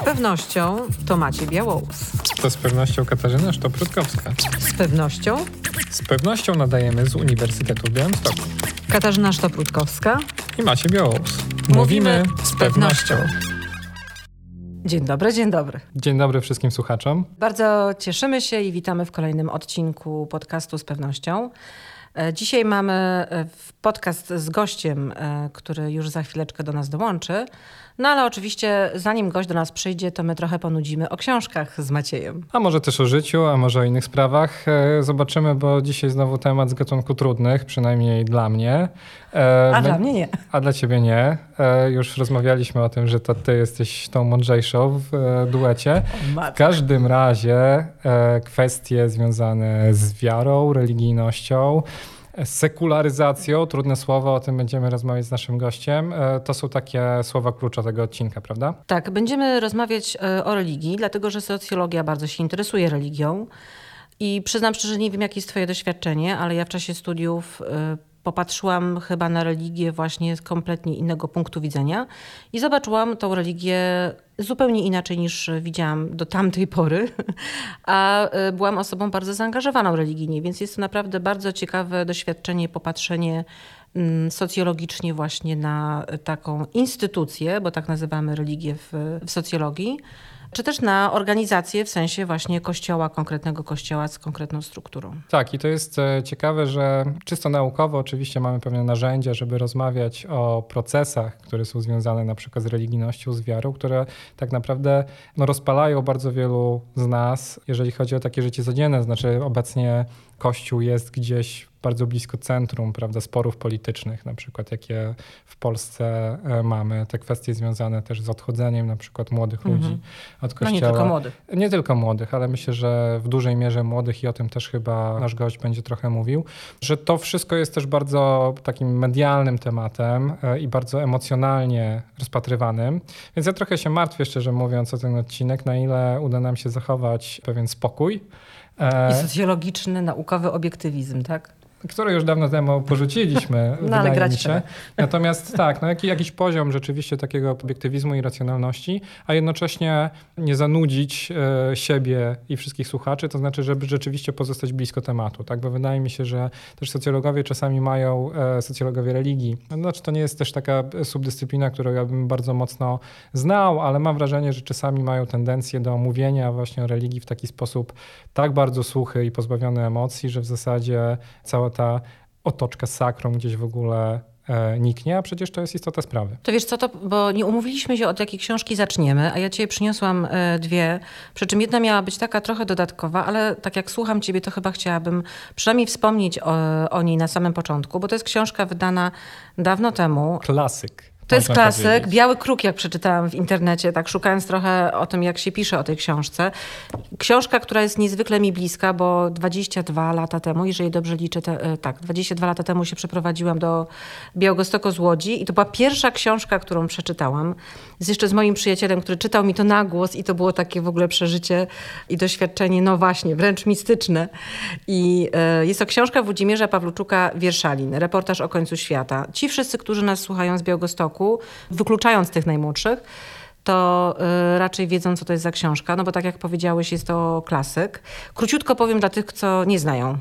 Z pewnością to Maciej Białous. To z pewnością Katarzyna Sztoprutkowska. Z pewnością Z pewnością nadajemy z Uniwersytetu w Białymstoku. Katarzyna Sztoprutkowska. I Macie Białous. Mówimy z pewnością. Dzień dobry, dzień dobry. Dzień dobry wszystkim słuchaczom. Bardzo cieszymy się i witamy w kolejnym odcinku podcastu z pewnością. E, Dzisiaj mamy e, podcast z gościem, e, który już za chwileczkę do nas dołączy. No ale oczywiście, zanim gość do nas przyjdzie, to my trochę ponudzimy o książkach z Maciejem. A może też o życiu, a może o innych sprawach. E, Zobaczymy, bo dzisiaj znowu temat z gatunku trudnych, przynajmniej dla mnie. E, A dla mnie nie. A dla ciebie nie. E, Już rozmawialiśmy o tym, że to ty jesteś tą mądrzejszą w duecie. W każdym razie kwestie związane z wiarą, religijnością, sekularyzacją, trudne słowo, o tym będziemy rozmawiać z naszym gościem. E, To są takie słowa klucza tego odcinka, prawda? Tak, będziemy rozmawiać e, o religii, dlatego że socjologia bardzo się interesuje religią. I przyznam szczerze, nie wiem, jakie jest Twoje doświadczenie, ale ja w czasie studiów e, popatrzyłam chyba na religię właśnie z kompletnie innego punktu widzenia i zobaczyłam tą religię zupełnie inaczej niż widziałam do tamtej pory, a e, byłam osobą bardzo zaangażowaną religijnie, więc jest to naprawdę bardzo ciekawe doświadczenie, popatrzenie mm, socjologicznie właśnie na taką instytucję, bo tak nazywamy religię w, w socjologii, czy też na organizację w sensie właśnie kościoła, konkretnego kościoła z konkretną strukturą. Tak, i to jest e, ciekawe, że czysto naukowo oczywiście mamy pewne narzędzia, żeby rozmawiać o procesach, które są związane na przykład z religijnością, z wiarą, które tak naprawdę no, rozpalają bardzo wielu z nas, jeżeli chodzi o takie życie codzienne. Znaczy obecnie Kościół jest gdzieś bardzo blisko centrum, prawda, sporów politycznych, na przykład jakie w Polsce e, mamy, te kwestie związane też z odchodzeniem na przykład młodych Mhm. ludzi od No kościoła. nie tylko młodych. Nie tylko młodych, ale myślę, że w dużej mierze młodych i o tym też chyba nasz gość będzie trochę mówił, że to wszystko jest też bardzo takim medialnym tematem e, i bardzo emocjonalnie rozpatrywanym. Więc ja trochę się martwię, szczerze mówiąc, o ten odcinek, na ile uda nam się zachować pewien spokój. e, I socjologiczny, naukowy obiektywizm, tak? Który już dawno temu porzuciliśmy, No, ale grać się. Natomiast tak, no, jaki, jakiś poziom rzeczywiście takiego obiektywizmu i racjonalności, a jednocześnie nie zanudzić e, siebie i wszystkich słuchaczy, to znaczy, żeby rzeczywiście pozostać blisko tematu, tak? Bo wydaje mi się, że też socjologowie czasami mają, e, socjologowie religii, znaczy to nie jest też taka subdyscyplina, którą ja bym bardzo mocno znał, ale mam wrażenie, że czasami mają tendencję do mówienia właśnie o religii w taki sposób tak bardzo suchy i pozbawiony emocji, że w zasadzie cała ta otoczka sakrum gdzieś w ogóle e, niknie, a przecież to jest istota sprawy. To wiesz co, to, bo nie umówiliśmy się od jakiej książki zaczniemy, a ja cię przyniosłam e, dwie, przy czym jedna miała być taka trochę dodatkowa, ale tak jak słucham ciebie, to chyba chciałabym przynajmniej wspomnieć o, o niej na samym początku, bo to jest książka wydana dawno temu. Klasyk. To jest klasyk, powiedzieć. Biały Kruk, jak przeczytałam w internecie, tak szukając trochę o tym, jak się pisze o tej książce. Książka, która jest niezwykle mi bliska, bo 22 lata temu, jeżeli dobrze liczę, te, e, tak, 22 lata temu się przeprowadziłam do Białegostoku z Łodzi i to była pierwsza książka, którą przeczytałam. Z jeszcze z moim przyjacielem, który czytał mi to na głos i to było takie w ogóle przeżycie i doświadczenie, no właśnie, wręcz mistyczne. I e, jest to książka Włodzimierza Pawluczuka Wierszalin, reportaż o końcu świata. Ci wszyscy, którzy nas słuchają z Białegostoku, wykluczając tych najmłodszych, to y, raczej wiedzą, co to jest za książka, no bo tak jak powiedziałeś, jest to klasyk. Króciutko powiem dla tych, co nie znają.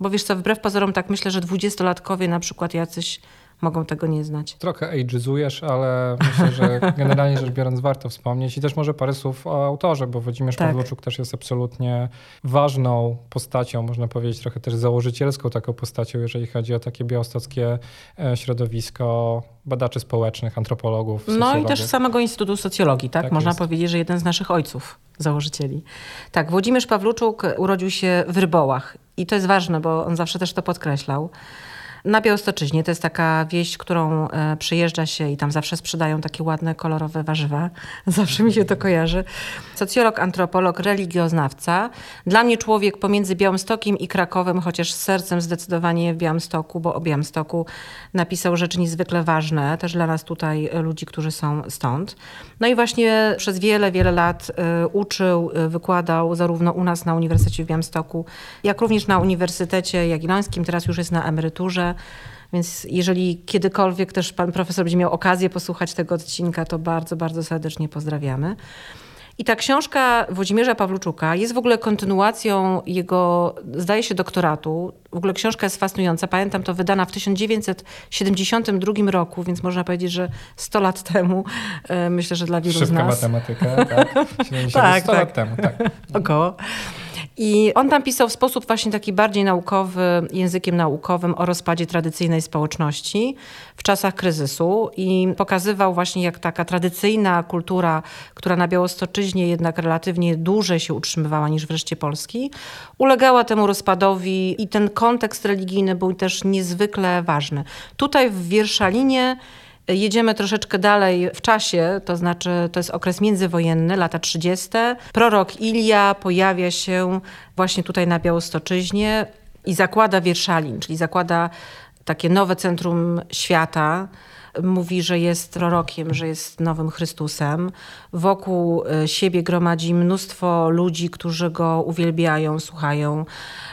Bo wiesz co, wbrew pozorom tak myślę, że dwudziestolatkowie na przykład jacyś mogą tego nie znać. Trochę ageizujesz, ale myślę, że generalnie rzecz biorąc warto wspomnieć i też może parę słów o autorze, bo Włodzimierz Tak. Pawluczuk też jest absolutnie ważną postacią, można powiedzieć trochę też założycielską taką postacią, jeżeli chodzi o takie białostockie e, środowisko badaczy społecznych, antropologów, No i też samego Instytutu Socjologii, tak? Tak Można jest. powiedzieć, że jeden z naszych ojców, założycieli. Tak, Włodzimierz Pawluczuk urodził się w Rybołach i to jest ważne, bo on zawsze też to podkreślał. Na Białostoczyźnie to jest taka wieś, którą e, przyjeżdża się i tam zawsze sprzedają takie ładne, kolorowe warzywa. Zawsze mi się to kojarzy. Socjolog, antropolog, religioznawca. Dla mnie człowiek pomiędzy Białymstokiem i Krakowem, chociaż z sercem zdecydowanie w Białymstoku, bo o Białymstoku napisał rzeczy niezwykle ważne, też dla nas tutaj e, ludzi, którzy są stąd. No i właśnie przez wiele, wiele lat e, uczył, wykładał zarówno u nas na Uniwersytecie w Białymstoku, jak również na Uniwersytecie Jagiellońskim, teraz już jest na emeryturze. Więc jeżeli kiedykolwiek też pan profesor będzie miał okazję posłuchać tego odcinka, to bardzo, bardzo serdecznie pozdrawiamy. I ta książka Włodzimierza Pawluczuka jest w ogóle kontynuacją jego, zdaje się, doktoratu. W ogóle książka jest fascynująca. Pamiętam to wydana w 1972 roku, więc można powiedzieć, że 100 lat temu. E, myślę, że dla wielu Szybka z nas. matematyka, tak? 70, Tak, 100 tak. lat temu, tak. Około. I on tam pisał w sposób właśnie taki bardziej naukowy, językiem naukowym o rozpadzie tradycyjnej społeczności w czasach kryzysu i pokazywał właśnie jak taka tradycyjna kultura, która na Białostoczyźnie jednak relatywnie dłużej się utrzymywała niż wreszcie Polski, ulegała temu rozpadowi i ten kontekst religijny był też niezwykle ważny. Tutaj w Wierszalinie Jedziemy troszeczkę dalej w czasie, to znaczy to jest okres międzywojenny, lata 30. Prorok Ilia pojawia się właśnie tutaj na Białostoczyźnie i zakłada Wierszalin, czyli zakłada takie nowe centrum świata. Mówi, że jest prorokiem, że jest nowym Chrystusem. Wokół siebie gromadzi mnóstwo ludzi, którzy go uwielbiają, słuchają.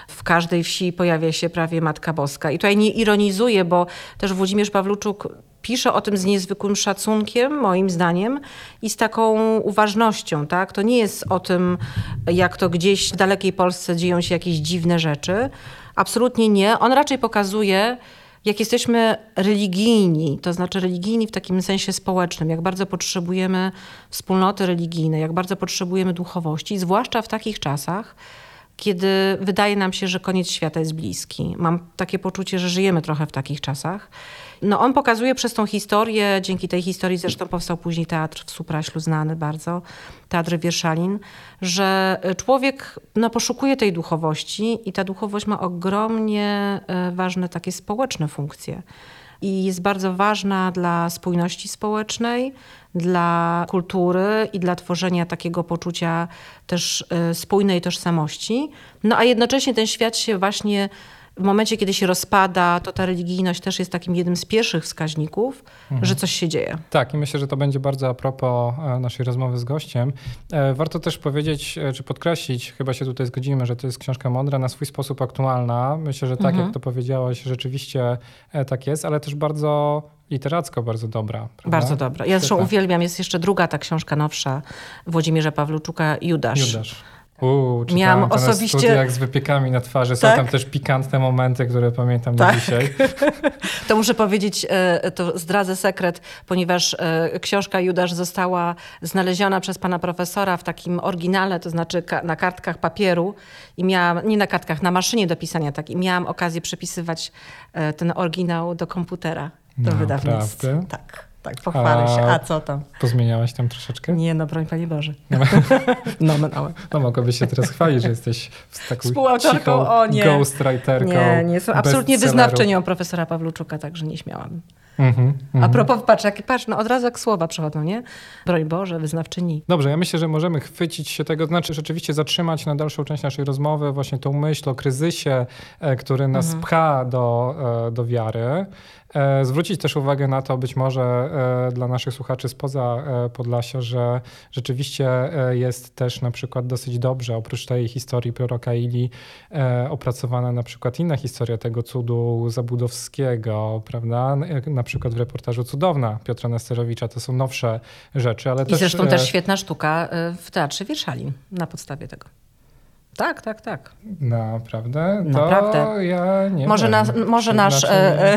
W każdej wsi pojawia się prawie Matka Boska. I tutaj nie ironizuję, bo też Włodzimierz Pawluczuk pisze o tym z niezwykłym szacunkiem, moim zdaniem, i z taką uważnością. Tak? To nie jest o tym, jak to gdzieś w dalekiej Polsce dzieją się jakieś dziwne rzeczy. Absolutnie nie. On raczej pokazuje, jak jesteśmy religijni, to znaczy religijni w takim sensie społecznym, jak bardzo potrzebujemy wspólnoty religijnej, jak bardzo potrzebujemy duchowości, zwłaszcza w takich czasach, kiedy wydaje nam się, że koniec świata jest bliski. Mam takie poczucie, że żyjemy trochę w takich czasach. No on pokazuje przez tą historię, dzięki tej historii zresztą powstał później teatr w Supraślu znany bardzo, Teatr Wierszalin, że człowiek no, poszukuje tej duchowości i ta duchowość ma ogromnie ważne takie społeczne funkcje. I jest bardzo ważna dla spójności społecznej, dla kultury i dla tworzenia takiego poczucia też spójnej tożsamości. No a jednocześnie ten świat się właśnie w momencie, kiedy się rozpada, to ta religijność też jest takim jednym z pierwszych wskaźników, mhm. że coś się dzieje. Tak, i myślę, że to będzie bardzo a propos naszej rozmowy z gościem. Warto też powiedzieć, czy podkreślić, chyba się tutaj zgodzimy, że to jest książka mądra, na swój sposób aktualna. Myślę, że tak mhm. jak to powiedziałaś, rzeczywiście tak jest, ale też bardzo literacko bardzo dobra. Prawda? Bardzo dobra. Ja zresztą uwielbiam, jest jeszcze druga ta książka nowsza Włodzimierza Pawluczuka, Judasz. Judasz. Uuu, Miałam osobiście. jak z wypiekami na twarzy. Są tak? tam też pikantne momenty, które pamiętam tak. do dzisiaj. to muszę powiedzieć, to zdradzę sekret, ponieważ książka Judasz została znaleziona przez pana profesora w takim oryginale, to znaczy na kartkach papieru i miałam, nie na kartkach, na maszynie do pisania, tak, i miałam okazję przepisywać ten oryginał do komputera, do no, wydawnictwa. Tak. Tak, pochwalę się. A co tam? Pozmieniałaś tam troszeczkę? Nie, no broń Panie Boże. no, no, no mogłabyś się teraz chwalić, że jesteś taką Współautorką, o nie. ghostwriterką. Nie, nie, są absolutnie wyznawczynią profesora Pawluczuka, także nie śmiałam. Mm -hmm, A mhm. propos, patrz, jak, patrz, no od razu jak słowa przechodzą, nie? Broń Boże, wyznawczyni. Dobrze, ja myślę, że możemy chwycić się tego, znaczy rzeczywiście zatrzymać na dalszą część naszej rozmowy właśnie tą myśl o kryzysie, e, który nas mm -hmm. pcha do, e, do wiary. E, zwrócić też uwagę na to, być może e, dla naszych słuchaczy spoza e, Podlasia, że rzeczywiście jest też na przykład dosyć dobrze, oprócz tej historii proroka Ili, opracowana na przykład inna historia tego cudu zabudowskiego, prawda? Na przykład w reportażu Cudowna Piotra Nesterowicza. To są nowsze rzeczy, ale I też... zresztą też świetna sztuka w Teatrze Wierszalin na podstawie tego. Tak, tak, tak. Naprawdę? Naprawdę. ja nie może. Nas, może nasz znaczy e,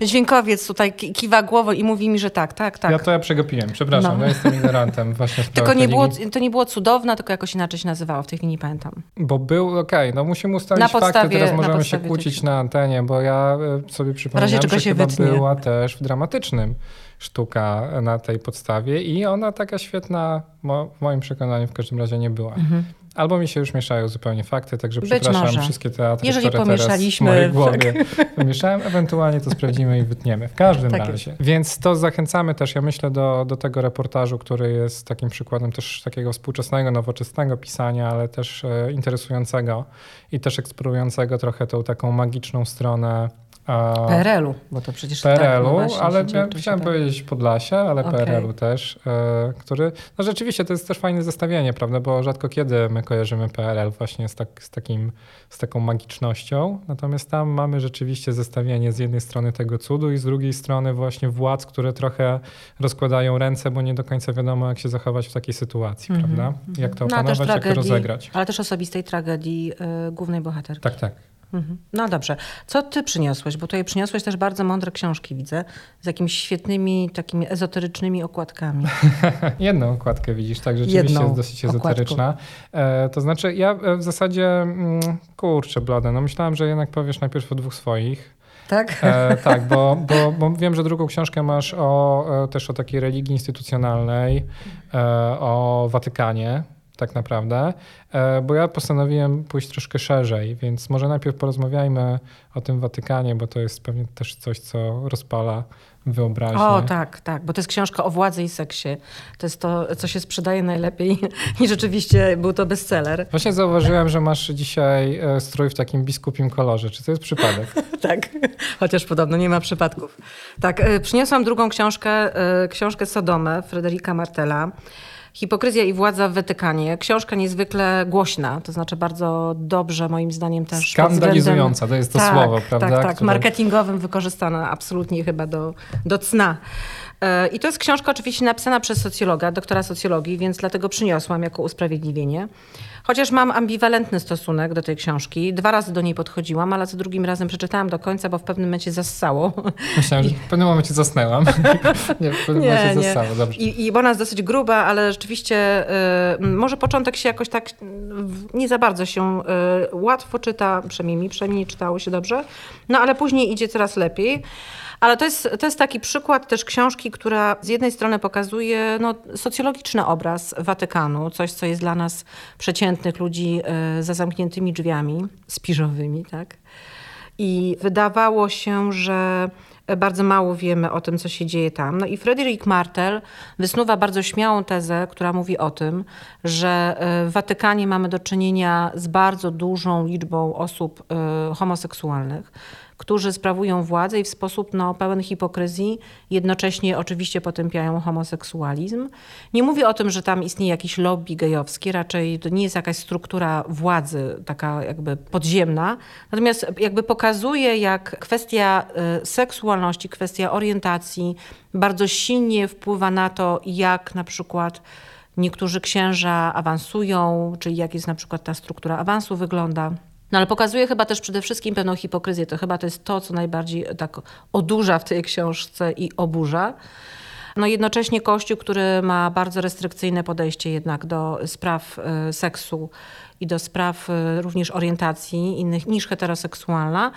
e, dźwiękowiec tutaj kiwa głową i mówi mi, że tak, tak, tak. Ja to ja przegapiłem, przepraszam, no. ja jestem ignorantem właśnie w Tylko nie było, to nie było cudowne, tylko jakoś inaczej się nazywało, w tej chwili nie pamiętam. Bo był, okej, okay, no musimy ustalić na podstawie, fakty, teraz możemy się kłócić na antenie, bo ja e, sobie przypomniałem, że się chyba wytnie. była też w dramatycznym sztuka na tej podstawie i ona taka świetna, w moim przekonaniu w każdym razie nie była. Mhm. Albo mi się już mieszają zupełnie fakty, także Być przepraszam może. wszystkie teatry, Jeżeli które pomieszaliśmy, teraz w mojej głowie tak. wymieszałem, ewentualnie to sprawdzimy i wytniemy. W każdym tak razie. Jest. Więc to zachęcamy też, ja myślę, do, do tego reportażu, który jest takim przykładem też takiego współczesnego, nowoczesnego pisania, ale też e, interesującego i też eksplorującego trochę tą taką magiczną stronę PRL-u, bo to przecież PRL-u, tak, no ale chciałem powiedzieć Podlasia, ale okay. PRL-u też, e, który, no rzeczywiście to jest też fajne zestawienie, prawda, bo rzadko kiedy my kojarzymy PRL właśnie z, tak, z, takim, z taką magicznością, natomiast tam mamy rzeczywiście zestawienie z jednej strony tego cudu i z drugiej strony właśnie władz, które trochę rozkładają ręce, bo nie do końca wiadomo, jak się zachować w takiej sytuacji, mm -hmm. prawda, jak to no, opanować, no, jak to rozegrać. Ale też osobistej tragedii y, głównej bohaterki. Tak, tak. Mhm. No dobrze. Co ty przyniosłeś? Bo tutaj przyniosłeś też bardzo mądre książki, widzę, z jakimiś świetnymi, takimi ezoterycznymi okładkami. Jedną okładkę widzisz, tak, rzeczywiście Jedną jest dosyć ezoteryczna. E, to znaczy, ja e, w zasadzie, mm, kurczę, blade, no myślałem, że jednak powiesz najpierw o dwóch swoich. Tak? E, tak, bo, bo, bo wiem, że drugą książkę masz o, e, też o takiej religii instytucjonalnej, e, o Watykanie tak naprawdę, e, bo ja postanowiłem pójść troszkę szerzej, więc może najpierw porozmawiajmy o tym Watykanie, bo to jest pewnie też coś, co rozpala wyobraźnię. O tak, tak, bo to jest książka o władzy i seksie. To jest to, co się sprzedaje najlepiej i rzeczywiście był to bestseller. Właśnie zauważyłem, że masz dzisiaj e, strój w takim biskupim kolorze. Czy to jest przypadek? tak, chociaż podobno nie ma przypadków. Tak, e, przyniosłam drugą książkę, książkę Sodomę Fryderyka Martela. Hipokryzja i władza w Watykanie. Książka niezwykle głośna, to znaczy bardzo dobrze moim zdaniem też. Skandalizująca, to jest to tak, słowo, prawda? Tak, tak, które... marketingowym wykorzystana absolutnie chyba do, do cna. E, I to jest książka oczywiście napisana przez socjologa, doktora socjologii, więc dlatego przyniosłam jako usprawiedliwienie. Chociaż mam ambiwalentny stosunek do tej książki. Dwa razy do niej podchodziłam, ale co drugim razem przeczytałam do końca, bo w pewnym momencie zassało. Myślałam, że w pewnym momencie zasnęłam. nie, w pewnym nie, momencie nie. zassało, dobrze. I, I ona jest dosyć gruba, ale rzeczywiście y, może początek się jakoś tak nie za bardzo się y, łatwo czyta, przynajmniej mi, przynajmniej nie czytało się dobrze, no ale później idzie coraz lepiej. Ale to jest, to jest taki przykład też książki, która z jednej strony pokazuje no, socjologiczny obraz Watykanu, coś, co jest dla nas przeciętnych ludzi e, za zamkniętymi drzwiami spiżowymi, tak? I wydawało się, że bardzo mało wiemy o tym, co się dzieje tam. No i Frederick Martel wysnuwa bardzo śmiałą tezę, która mówi o tym, że e, w Watykanie mamy do czynienia z bardzo dużą liczbą osób e, homoseksualnych którzy sprawują władzę i w sposób no, pełen hipokryzji jednocześnie oczywiście potępiają homoseksualizm. Nie mówię o tym, że tam istnieje jakiś lobby gejowski, raczej to nie jest jakaś struktura władzy taka jakby podziemna, natomiast jakby pokazuje, jak kwestia y, seksualności, kwestia orientacji bardzo silnie wpływa na to, jak na przykład niektórzy księża awansują, czyli jak jest na przykład ta struktura awansu wygląda. No ale pokazuje chyba też przede wszystkim pewną hipokryzję. To chyba to jest to, co najbardziej tak odurza w tej książce i oburza. No jednocześnie Kościół, który ma bardzo restrykcyjne podejście jednak do spraw e, seksu i do spraw e, również orientacji innych niż heteroseksualna,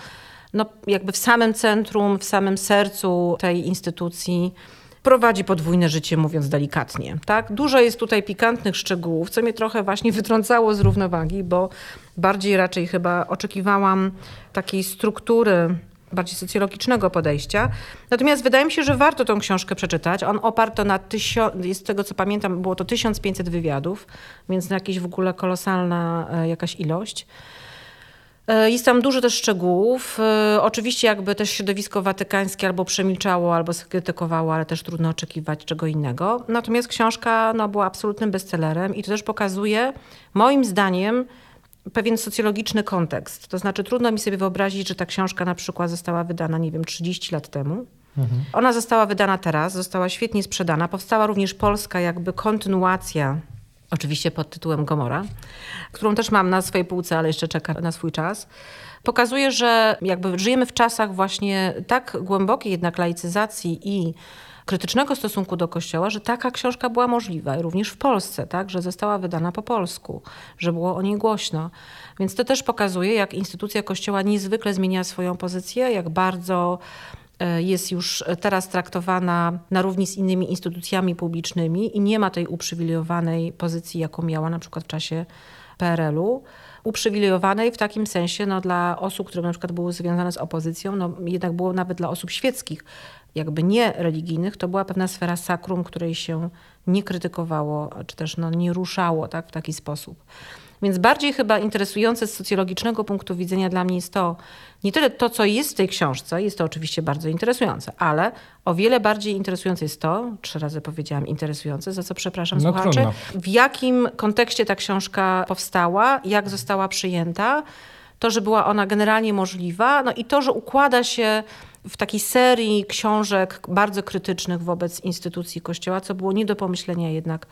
no jakby w samym centrum, w samym sercu tej instytucji prowadzi podwójne życie, mówiąc delikatnie. Tak? Dużo jest tutaj pikantnych szczegółów, co mnie trochę właśnie wytrącało z równowagi, bo bardziej raczej chyba oczekiwałam takiej struktury bardziej socjologicznego podejścia. Natomiast wydaje mi się, że warto tą książkę przeczytać. On oparto na tysiąc, z tego co pamiętam, było to 1500 wywiadów, więc na jakieś w ogóle kolosalna e, jakaś ilość. E, jest tam dużo też szczegółów. E, oczywiście jakby też środowisko watykańskie albo przemilczało, albo skrytykowało, ale też trudno oczekiwać czego innego. Natomiast książka no, była absolutnym bestsellerem i to też pokazuje, moim zdaniem, pewien socjologiczny kontekst. To znaczy trudno mi sobie wyobrazić, że ta książka na przykład została wydana, nie wiem, 30 lat temu. Mhm. Ona została wydana teraz, została świetnie sprzedana. Powstała również polska jakby kontynuacja oczywiście pod tytułem Gomora, którą też mam na swojej półce, ale jeszcze czeka na swój czas. Pokazuje, że jakby żyjemy w czasach właśnie tak głębokiej jednak laicyzacji i krytycznego stosunku do Kościoła, że taka książka była możliwa, również w Polsce, tak, że została wydana po polsku, że było o niej głośno. Więc to też pokazuje, jak instytucja Kościoła niezwykle zmienia swoją pozycję, jak bardzo jest już teraz traktowana na równi z innymi instytucjami publicznymi i nie ma tej uprzywilejowanej pozycji, jaką miała na przykład w czasie PRL-u. Uprzywilejowanej w takim sensie no, dla osób, które na przykład były związane z opozycją, no, jednak było nawet dla osób świeckich, jakby nie religijnych, to była pewna sfera sakrum, której się nie krytykowało, czy też no, nie ruszało tak, w taki sposób. Więc bardziej chyba interesujące z socjologicznego punktu widzenia dla mnie jest to, nie tyle to, co jest w tej książce, jest to oczywiście bardzo interesujące, ale o wiele bardziej interesujące jest to, trzy razy powiedziałam interesujące, za co przepraszam no, słuchaczy, trudno. w jakim kontekście ta książka powstała, jak została przyjęta, to, że była ona generalnie możliwa, no i to, że układa się w takiej serii książek bardzo krytycznych wobec instytucji Kościoła, co było nie do pomyślenia jednak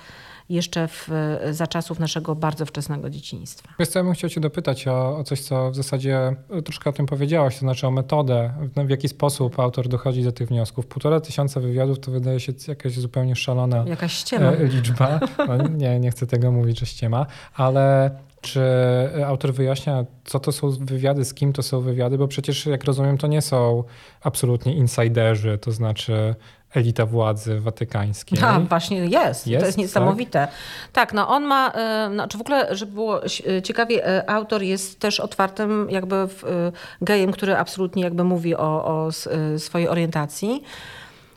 jeszcze w, za czasów naszego bardzo wczesnego dzieciństwa. Wiesz co, ja bym chciał cię dopytać o, o, coś, co w zasadzie troszkę o tym powiedziałaś, to znaczy o metodę, w, w jaki sposób autor dochodzi do tych wniosków. Półtora tysiąca wywiadów to wydaje się jakaś zupełnie szalona Jakaś ściema. E, liczba. No, nie, nie chcę tego mówić, że ściema, ale czy autor wyjaśnia, co to są wywiady, z kim to są wywiady? Bo przecież, jak rozumiem, to nie są absolutnie insiderzy, to znaczy elita władzy watykańskiej. A, właśnie jest. jest to jest niesamowite. Tak? tak, no on ma, e, znaczy w ogóle, żeby było e, ciekawie, e, autor jest też otwartym jakby gejem, który absolutnie jakby mówi o, o swojej orientacji.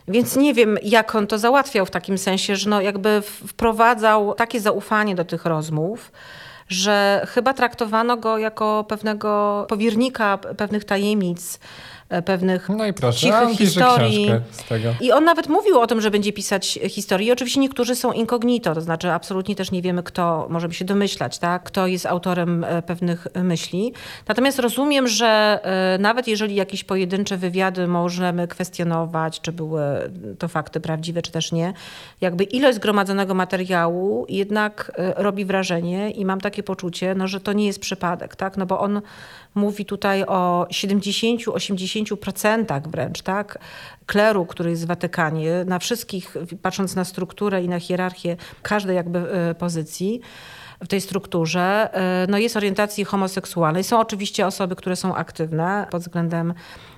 Więc nie wiem, jak on to załatwiał w takim sensie, że no jakby wprowadzał takie zaufanie do tych rozmów, że chyba traktowano go jako pewnego powiernika pewnych tajemnic, pewnych no i proszę, cichych historii. I on nawet mówił o tym, że będzie pisać historię. oczywiście niektórzy są incognito, to znaczy absolutnie też nie wiemy, kto, możemy się domyślać, tak? kto jest autorem e, pewnych myśli. Natomiast rozumiem, że e, nawet jeżeli jakieś pojedyncze wywiady możemy kwestionować, czy były to fakty prawdziwe, czy też nie, jakby ilość zgromadzonego materiału jednak robi wrażenie i mam takie poczucie, no, że to nie jest przypadek, tak? no bo on mówi tutaj o 70-80% wręcz, tak, kleru, który jest w Watykanie, na wszystkich, patrząc na strukturę i na hierarchię każdej jakby e, pozycji, w tej strukturze, e, no jest orientacji homoseksualnej. Są oczywiście osoby, które są aktywne pod względem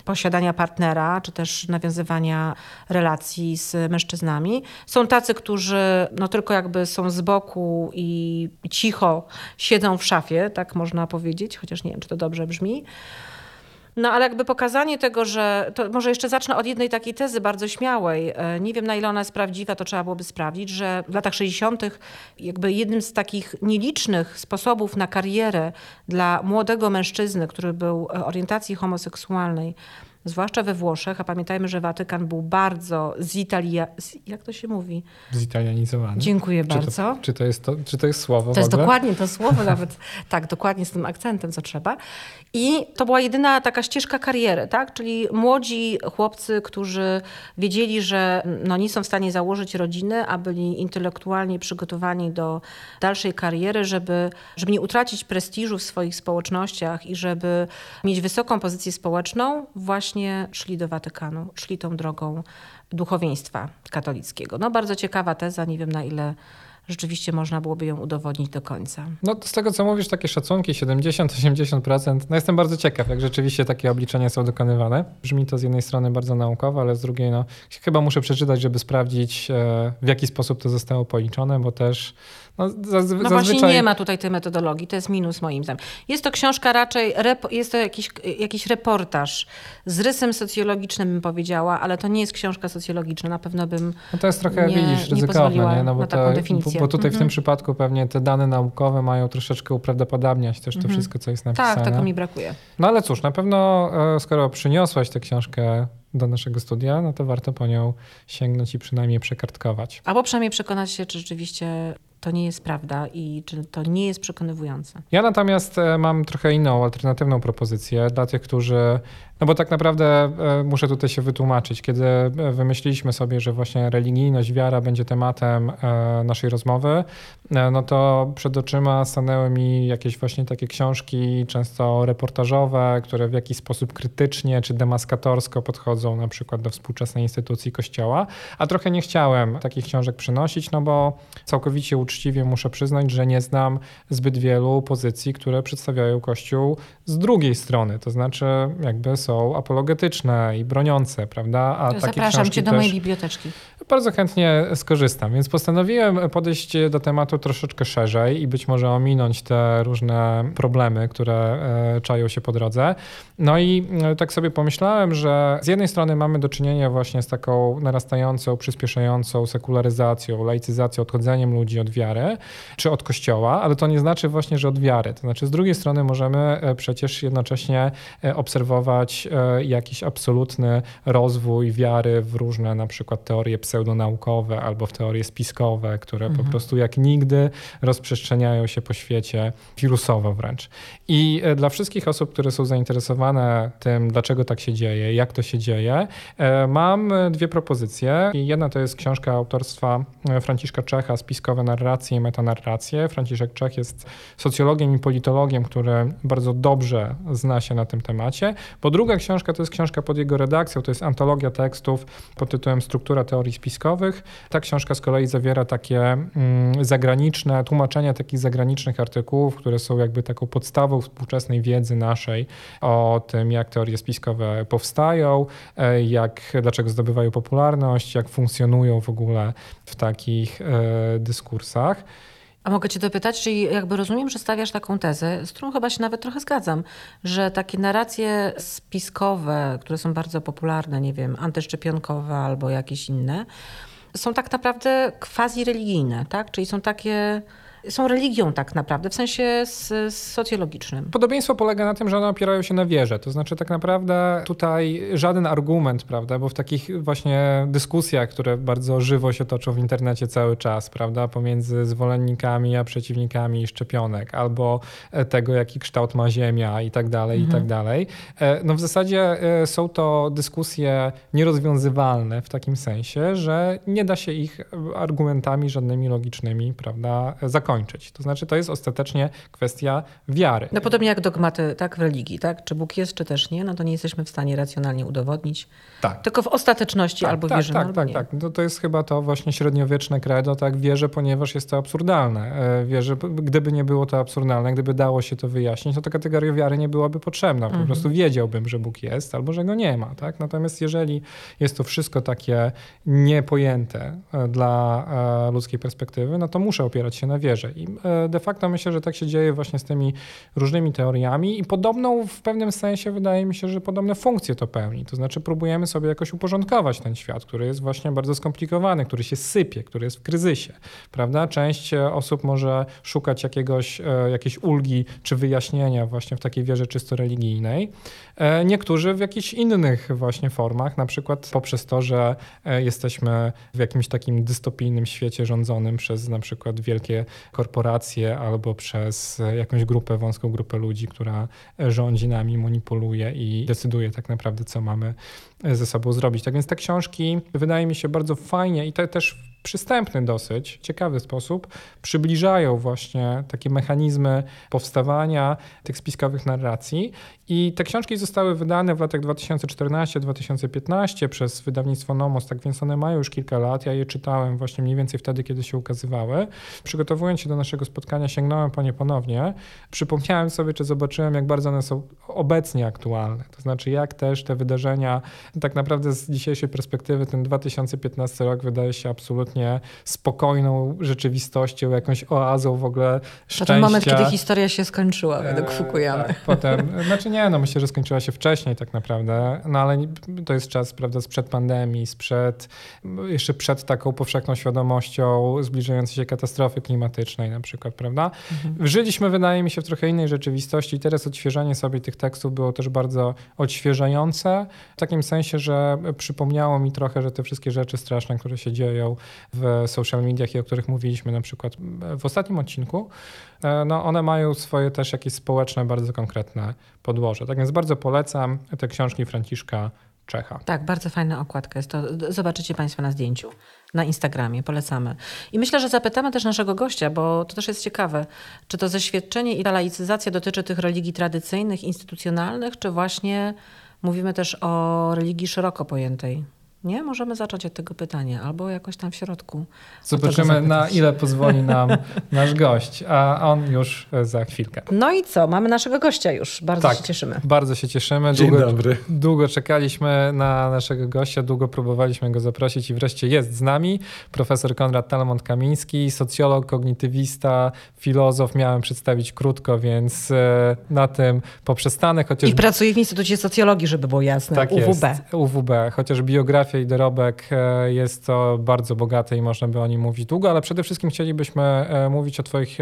posiadania partnera, czy też nawiązywania relacji z mężczyznami. Są tacy, którzy no tylko jakby są z boku i cicho siedzą w szafie, tak można powiedzieć, chociaż nie wiem, czy to dobrze brzmi. No ale jakby pokazanie tego, że to może jeszcze zacznę od jednej takiej tezy bardzo śmiałej. E, nie wiem na ile ona jest prawdziwa, to trzeba byłoby sprawdzić, że w latach 60. jakby jednym z takich nielicznych sposobów na karierę dla młodego mężczyzny, który był e, orientacji homoseksualnej, zwłaszcza we Włoszech, a pamiętajmy, że Watykan był bardzo zitalia... jak to się mówi? Zitalianizowany. Dziękuję czy bardzo. To, czy, to jest to, czy to jest słowo To jest dokładnie to słowo, nawet tak, dokładnie z tym akcentem, co trzeba. I to była jedyna taka ścieżka kariery, tak? Czyli młodzi chłopcy, którzy wiedzieli, że no, nie są w stanie założyć rodziny, a byli intelektualnie przygotowani do dalszej kariery, żeby, żeby nie utracić prestiżu w swoich społecznościach i żeby mieć wysoką pozycję społeczną, właśnie szli do Watykanu, szli tą drogą duchowieństwa katolickiego. No bardzo ciekawa teza, nie wiem na ile rzeczywiście można byłoby ją udowodnić do końca. No z tego co mówisz, takie szacunki 70-80%, no jestem bardzo ciekaw, jak rzeczywiście takie obliczenia są dokonywane. Brzmi to z jednej strony bardzo naukowo, ale z drugiej no chyba muszę przeczytać, żeby sprawdzić e, w jaki sposób to zostało policzone, bo też no, zazwy- no właśnie nie ma tutaj tej metodologii, to jest minus moim zdaniem. Jest to książka raczej, jest to jakiś, jakiś reportaż z rysem socjologicznym bym powiedziała, ale to nie jest książka socjologiczna, na pewno bym No to jest trochę, nie, widzisz, ryzykowne, nie? No bo, to, bo, bo, tutaj w tym mhm. przypadku pewnie te dane naukowe mają troszeczkę uprawdopodobniać też to mhm. wszystko, co jest napisane. Tak, tego mi brakuje. No ale cóż, na pewno e, skoro przyniosłaś tę książkę do naszego studia, no to warto po nią sięgnąć i przynajmniej przekartkować. Albo przynajmniej przekonać się, czy rzeczywiście to nie jest prawda i czy to nie jest przekonywujące. Ja natomiast e, mam trochę inną, alternatywną propozycję dla tych, którzy no bo tak naprawdę e, muszę tutaj się wytłumaczyć. Kiedy e, wymyśliliśmy sobie, że właśnie religijność, wiara będzie tematem naszej rozmowy, no to przed oczyma stanęły mi jakieś właśnie takie książki, często reportażowe, które w jakiś sposób krytycznie czy demaskatorsko podchodzą na przykład do współczesnej instytucji Kościoła, a trochę nie chciałem takich książek przynosić, no bo całkowicie uczciwie muszę przyznać, że nie znam zbyt wielu pozycji, które przedstawiają Kościół z drugiej strony, to znaczy jakby są apologetyczne i broniące, prawda? A Zapraszam cię do mojej biblioteczki. Bardzo chętnie skorzystam, więc postanowiłem podejść do tematu troszeczkę szerzej i być może ominąć te różne problemy, które e, czają się po drodze. No i e, tak sobie pomyślałem, że z jednej strony mamy do czynienia właśnie z taką narastającą, przyspieszającą sekularyzacją, laicyzacją, odchodzeniem ludzi od wiary czy od kościoła, ale to nie znaczy właśnie, że od wiary. To znaczy z drugiej strony możemy e, przecież jednocześnie obserwować jakiś absolutny rozwój wiary w różne na przykład teorie pseudonaukowe albo w teorie spiskowe, które mhm. po prostu jak nigdy rozprzestrzeniają się po świecie wirusowo wręcz. I e, dla wszystkich osób, które są zainteresowane tym, dlaczego tak się dzieje, jak to się dzieje, e, mam dwie propozycje. Jedna to jest książka autorstwa e, Franciszka Czecha, Spiskowe narracje i metanarracje. Franciszek Czech jest socjologiem i politologiem, który bardzo dobrze zna się na tym temacie. Bo druga książka to jest książka pod jego redakcją, to jest antologia tekstów pod tytułem Struktura teorii spiskowych. Ta książka z kolei zawiera takie mm, zagraniczne, tłumaczenia takich zagranicznych artykułów, które są jakby taką podstawą współczesnej wiedzy naszej o tym, jak teorie spiskowe powstają, e, jak, dlaczego zdobywają popularność, jak funkcjonują w ogóle w takich e, A mogę cię dopytać, czyli jakby rozumiem, że stawiasz taką tezę, z którą chyba się nawet trochę zgadzam, że takie narracje spiskowe, które są bardzo popularne, nie wiem, antyszczepionkowe albo jakieś inne, są tak naprawdę quasi religijne, tak? Czyli są takie są religią tak naprawdę, w sensie socjologicznym. Podobieństwo polega na tym, że one opierają się na wierze. To znaczy tak naprawdę tutaj żaden argument, prawda, bo w takich właśnie dyskusjach, które bardzo żywo się toczą w internecie cały czas, prawda, pomiędzy zwolennikami a przeciwnikami szczepionek, albo e, tego, jaki kształt ma Ziemia i tak dalej, mhm. i tak mhm. dalej. E, no w zasadzie e, są to dyskusje nierozwiązywalne w takim sensie, że nie da się ich argumentami żadnymi logicznymi, prawda, zakończyć zakończyć. To znaczy, to jest ostatecznie kwestia wiary. No podobnie jak dogmaty tak, w religii, tak? Czy Bóg jest, czy też nie, no to nie jesteśmy w stanie racjonalnie udowodnić. Tak. Tylko w ostateczności tak, albo tak, wierzymy, tak, albo tak, nie. tak. No to jest chyba to właśnie średniowieczne credo, tak? Wierzę, ponieważ jest to absurdalne. E, wierzę, gdyby nie było to absurdalne, gdyby dało się to wyjaśnić, to ta kategoria wiary nie byłaby potrzebna. Po mhm. prostu wiedziałbym, że Bóg jest albo że go nie ma, tak? Natomiast jeżeli jest to wszystko takie niepojęte e, dla e, ludzkiej perspektywy, no to muszę opierać się na wierze. I de facto myślę, że tak się dzieje właśnie z tymi różnymi teoriami i podobną w pewnym sensie wydaje mi się, że podobne funkcje to pełni. To znaczy próbujemy sobie jakoś uporządkować ten świat, który jest właśnie bardzo skomplikowany, który się sypie, który jest w kryzysie, prawda? Część e, osób może szukać jakiegoś, e, jakiejś ulgi czy wyjaśnienia właśnie w takiej wierze czysto religijnej. E, niektórzy w jakichś innych właśnie formach, na przykład poprzez to, że jesteśmy w jakimś takim dystopijnym świecie rządzonym przez na przykład wielkie korporacje albo przez jakąś grupę, wąską grupę ludzi, która rządzi nami, manipuluje i decyduje tak naprawdę, co mamy ze sobą zrobić. Tak więc te książki wydaje mi się bardzo fajnie i te też przystępny dosyć, ciekawy sposób przybliżają właśnie takie mechanizmy powstawania tych spiskowych narracji. I te książki zostały wydane w latach 2014-2015 przez wydawnictwo Nomos, tak więc one mają już kilka lat. Ja je czytałem właśnie mniej więcej wtedy, kiedy się ukazywały. Przygotowując się do naszego spotkania, sięgnąłem po nie ponownie. Przypomniałem sobie, czy zobaczyłem, jak bardzo one są obecnie aktualne. To znaczy, jak też te wydarzenia, tak naprawdę z dzisiejszej perspektywy, ten 2015 rok wydaje się absolutnie spokojną rzeczywistością, jakąś oazą w ogóle szczęścia. To ten moment, kiedy historia się skończyła według e, Fukuyamy. Tak, potem, znaczy nie, no myślę, że skończyła się wcześniej tak naprawdę, no ale to jest czas, prawda, sprzed pandemii, sprzed, jeszcze przed taką powszechną świadomością zbliżającej się katastrofy klimatycznej na przykład, prawda? Mhm. Żyliśmy, wydaje mi się, w trochę innej rzeczywistości i teraz odświeżanie sobie tych tekstów było też bardzo odświeżające, w takim sensie, że przypomniało mi trochę, że te wszystkie rzeczy straszne, które się dzieją w social mediach i o których mówiliśmy na przykład w ostatnim odcinku, no one mają swoje też jakieś społeczne, bardzo konkretne podłoże. Tak więc bardzo polecam te książki Franciszka Czecha. Tak, bardzo fajna okładka jest to. Zobaczycie Państwo na zdjęciu, na Instagramie, polecamy. I myślę, że zapytamy też naszego gościa, bo to też jest ciekawe, czy to zeświadczenie i ta laicyzacja dotyczy tych religii tradycyjnych, instytucjonalnych, czy właśnie mówimy też o religii szeroko pojętej? Nie? Możemy zacząć od tego pytania, albo jakoś tam w środku. Zobaczymy, na ile pozwoli nam nasz gość, a on już za chwilkę. No i co? Mamy naszego gościa już. Bardzo tak, się cieszymy. Bardzo się cieszymy. Dzień długo, dobry. Długo czekaliśmy na naszego gościa, długo próbowaliśmy go zaprosić i wreszcie jest z nami. Profesor Konrad Talmont-Kamiński, socjolog, kognitywista, filozof. Miałem przedstawić krótko, więc e, na tym poprzestanę. Chociaż... I pracuje w Instytucie Socjologii, żeby było jasne. Tak UWB. Jest, UWB. Chociaż biografia i dorobek e, jest to bardzo bogate i można by o nim mówić długo, ale przede wszystkim chcielibyśmy e, mówić o Twoich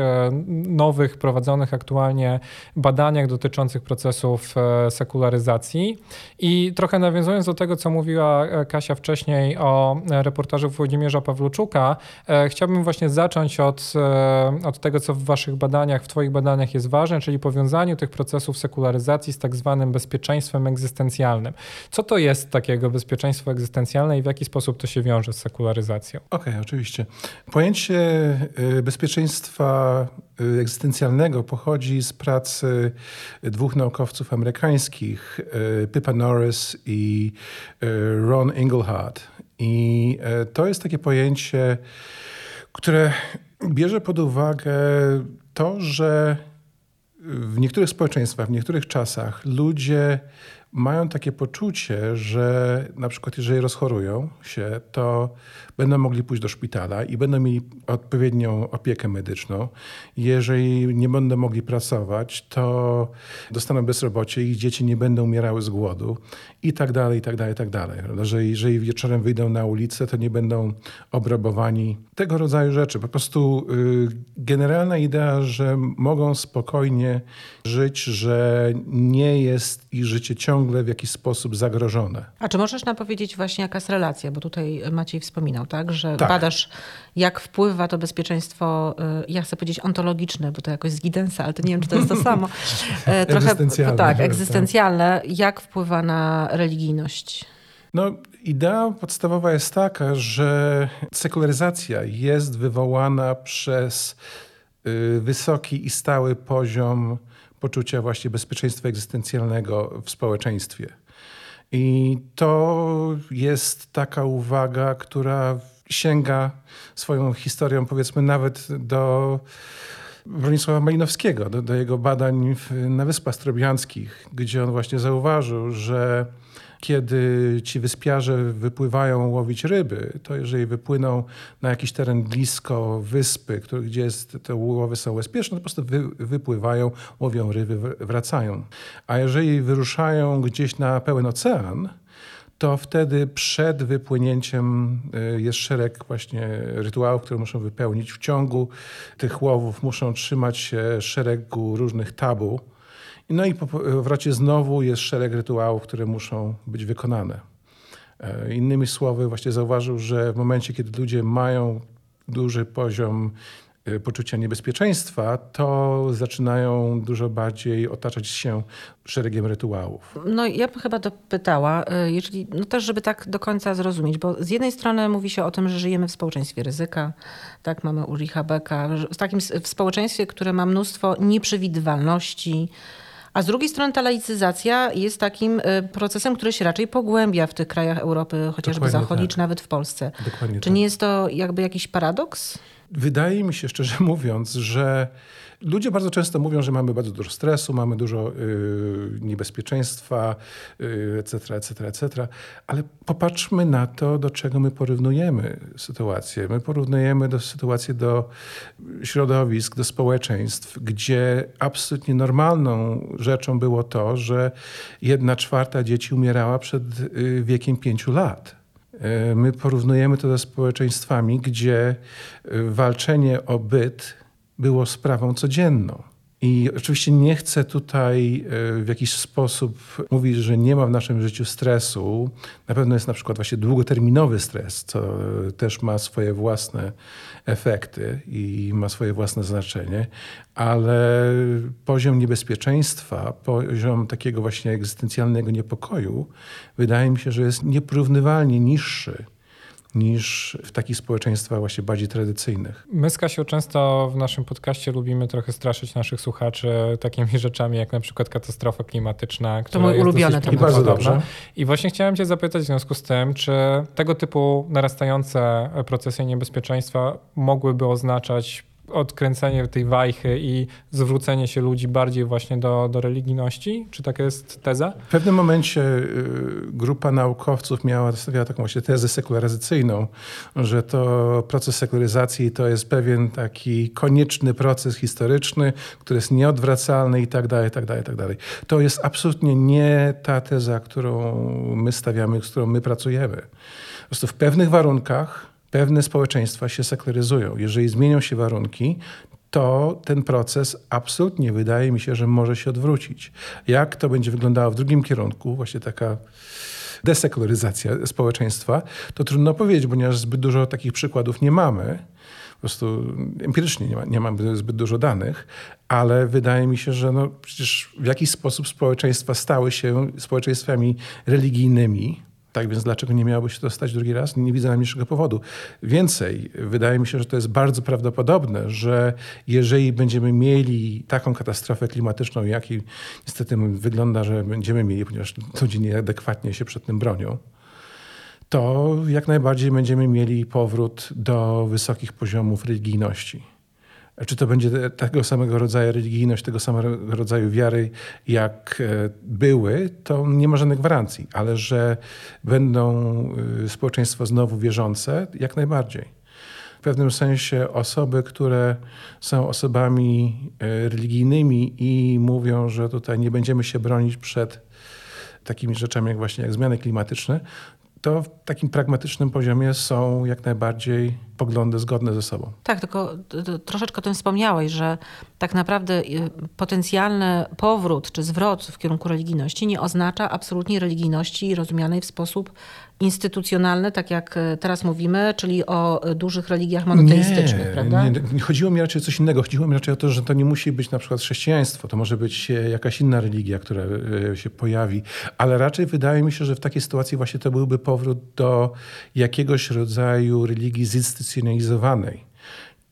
nowych, prowadzonych aktualnie badaniach dotyczących procesów sekularyzacji. I trochę nawiązując do tego, co mówiła Kasia wcześniej o reportażu Włodzimierza Pawluczuka, chciałbym właśnie zacząć od, od tego, co w Waszych badaniach, w Twoich badaniach jest ważne, czyli powiązaniu tych procesów sekularyzacji z tak zwanym bezpieczeństwem egzystencjalnym. Co to jest takiego bezpieczeństwo egzystencjalne i w jaki sposób to się wiąże z sekularyzacją? Okej, okay, oczywiście. Pojęcie y, bezpieczeństwa y, egzystencjalnego pochodzi z pracy dwóch naukowców amerykańskich, y, Pippa Norris i Ron Engelhardt. I to jest takie pojęcie, które bierze pod uwagę to, że w niektórych społeczeństwach, w niektórych czasach ludzie mają takie poczucie, że na przykład jeżeli rozchorują się, to będą mogli pójść do szpitala i będą mieli odpowiednią opiekę medyczną. Jeżeli nie będą mogli pracować, to dostaną bezrobocie, ich dzieci nie będą umierały z głodu i tak dalej, i tak dalej, i tak dalej. Że jeżeli wieczorem wyjdą na ulicę, to nie będą obrabowani. Tego rodzaju rzeczy. Po prostu y, generalna idea, że mogą spokojnie żyć, że nie jest ich życie ciągle w jakiś sposób zagrożone. A czy możesz nam powiedzieć właśnie jaka jest relacja, bo tutaj Maciej wspominał, tak, że tak. badasz jak wpływa to bezpieczeństwo, y, ja chcę powiedzieć ontologiczne, bo to jakoś z Gidensa, ale to nie wiem, czy to jest to samo. E, trochę, egzystencjalne. Tak, egzystencjalne. Jak wpływa na religijność? No, idea podstawowa jest taka, że sekularyzacja jest wywołana przez y, wysoki i stały poziom poczucia właśnie bezpieczeństwa egzystencjalnego w społeczeństwie. I to jest taka uwaga, która sięga swoją historią, powiedzmy, nawet do Bronisława Malinowskiego, do, do jego badań na Wyspach Strobianskich, gdzie on właśnie zauważył, że kiedy ci wyspiarze wypływają łowić ryby, to jeżeli wypłyną na jakiś teren blisko wyspy, który, gdzie jest, te łowy są bezpieczne, to po prostu wy, wypływają, łowią ryby, wracają. A jeżeli wyruszają gdzieś na pełen ocean, to wtedy przed wypłynięciem y, jest szereg właśnie rytuałów, które muszą wypełnić. W ciągu tych łowów muszą trzymać się szeregu różnych tabu. No i po powrocie znowu jest szereg rytuałów, które muszą być wykonane. E, innymi słowy, właśnie zauważył, że w momencie, kiedy ludzie mają duży poziom Y, poczucia niebezpieczeństwa, to zaczynają dużo bardziej otaczać się szeregiem rytuałów. No ja bym chyba dopytała, y, jeżeli, no też żeby tak do końca zrozumieć, bo z jednej strony mówi się o tym, że żyjemy w społeczeństwie ryzyka, tak, mamy Ulricha Becka, w takim w społeczeństwie, które ma mnóstwo nieprzewidywalności, a z drugiej strony ta laicyzacja jest takim y, procesem, który się raczej pogłębia w tych krajach Europy, chociażby Dokładnie zachodniej, tak. czy nawet w Polsce. Dokładnie czy tak. nie jest to jakby jakiś paradoks? Wydaje mi się, szczerze mówiąc, że ludzie bardzo często mówią, że mamy bardzo dużo stresu, mamy dużo y, niebezpieczeństwa, y, etc., etc., etc., ale popatrzmy na to, do czego my porównujemy sytuację. My porównujemy do sytuację do środowisk, do społeczeństw, gdzie absolutnie normalną rzeczą było to, że jedna czwarta dzieci umierała przed y, wiekiem pięciu lat. E, my porównujemy to ze społeczeństwami, gdzie walczenie o byt było sprawą codzienną. I oczywiście nie chcę tutaj e, w jakiś sposób mówić, że nie ma w naszym życiu stresu. Na pewno jest na przykład właśnie długoterminowy stres, co też ma swoje własne efekty i ma swoje własne znaczenie, ale poziom niebezpieczeństwa, poziom takiego właśnie egzystencjalnego niepokoju, wydaje mi się, że jest nieporównywalnie niższy niż w takich społeczeństwach właśnie bardziej tradycyjnych. My z Kasią często w naszym podcaście lubimy trochę straszyć naszych słuchaczy takimi rzeczami jak na przykład katastrofa klimatyczna, która to mój jest ulubiony temat. I bardzo dobrze. I właśnie chciałem cię zapytać w związku z tym, czy tego typu narastające procesy niebezpieczeństwa mogłyby oznaczać odkręcenie tej wajchy i zwrócenie się ludzi bardziej właśnie do, do religijności? Czy taka jest teza? W pewnym momencie y, grupa naukowców miała stawiała taką właśnie tezę sekularyzacyjną, że to proces sekularyzacji to jest pewien taki konieczny proces historyczny, który jest nieodwracalny i tak dalej, tak dalej, tak dalej. To jest absolutnie nie ta teza, którą my stawiamy, z którą my pracujemy. Po prostu w pewnych warunkach pewne społeczeństwa się sekularyzują. Jeżeli zmienią się warunki, to ten proces absolutnie wydaje mi się, że może się odwrócić. Jak to będzie wyglądało w drugim kierunku, właśnie taka desekularyzacja społeczeństwa, to trudno powiedzieć, ponieważ zbyt dużo takich przykładów nie mamy. Po prostu empirycznie nie, ma, nie mamy zbyt dużo danych, ale wydaje mi się, że no przecież w jakiś sposób społeczeństwa stały się społeczeństwami religijnymi, tak więc dlaczego nie miałoby się to stać drugi raz? Nie widzę najmniejszego powodu. Więcej, wydaje mi się, że to jest bardzo prawdopodobne, że jeżeli będziemy mieli taką katastrofę klimatyczną, jakiej niestety wygląda, że będziemy mieli, ponieważ ludzie nieadekwatnie się przed tym bronią, to jak najbardziej będziemy mieli powrót do wysokich poziomów religijności. Czy to będzie tego samego rodzaju religijność, tego samego rodzaju wiary, jak e, były, to nie ma żadnych gwarancji, ale że będą e, społeczeństwa znowu wierzące, jak najbardziej. W pewnym sensie osoby, które są osobami e, religijnymi i mówią, że tutaj nie będziemy się bronić przed takimi rzeczami jak właśnie jak zmiany klimatyczne, to w takim pragmatycznym poziomie są jak najbardziej poglądy zgodne ze sobą. Tak, tylko troszeczkę o tym wspomniałeś, że tak naprawdę y, potencjalny powrót czy zwrot w kierunku religijności nie oznacza absolutnie religijności rozumianej w sposób instytucjonalny, tak jak e, teraz mówimy, czyli o dużych religiach monoteistycznych, nie, prawda? Nie, nie, chodziło mi raczej o coś innego. Chodziło mi raczej o to, że to nie musi być na przykład chrześcijaństwo, to może być e, jakaś inna religia, która e, się pojawi, ale raczej wydaje mi się, że w takiej sytuacji właśnie to byłby powrót do jakiegoś rodzaju religii zinstytucjonalizowanej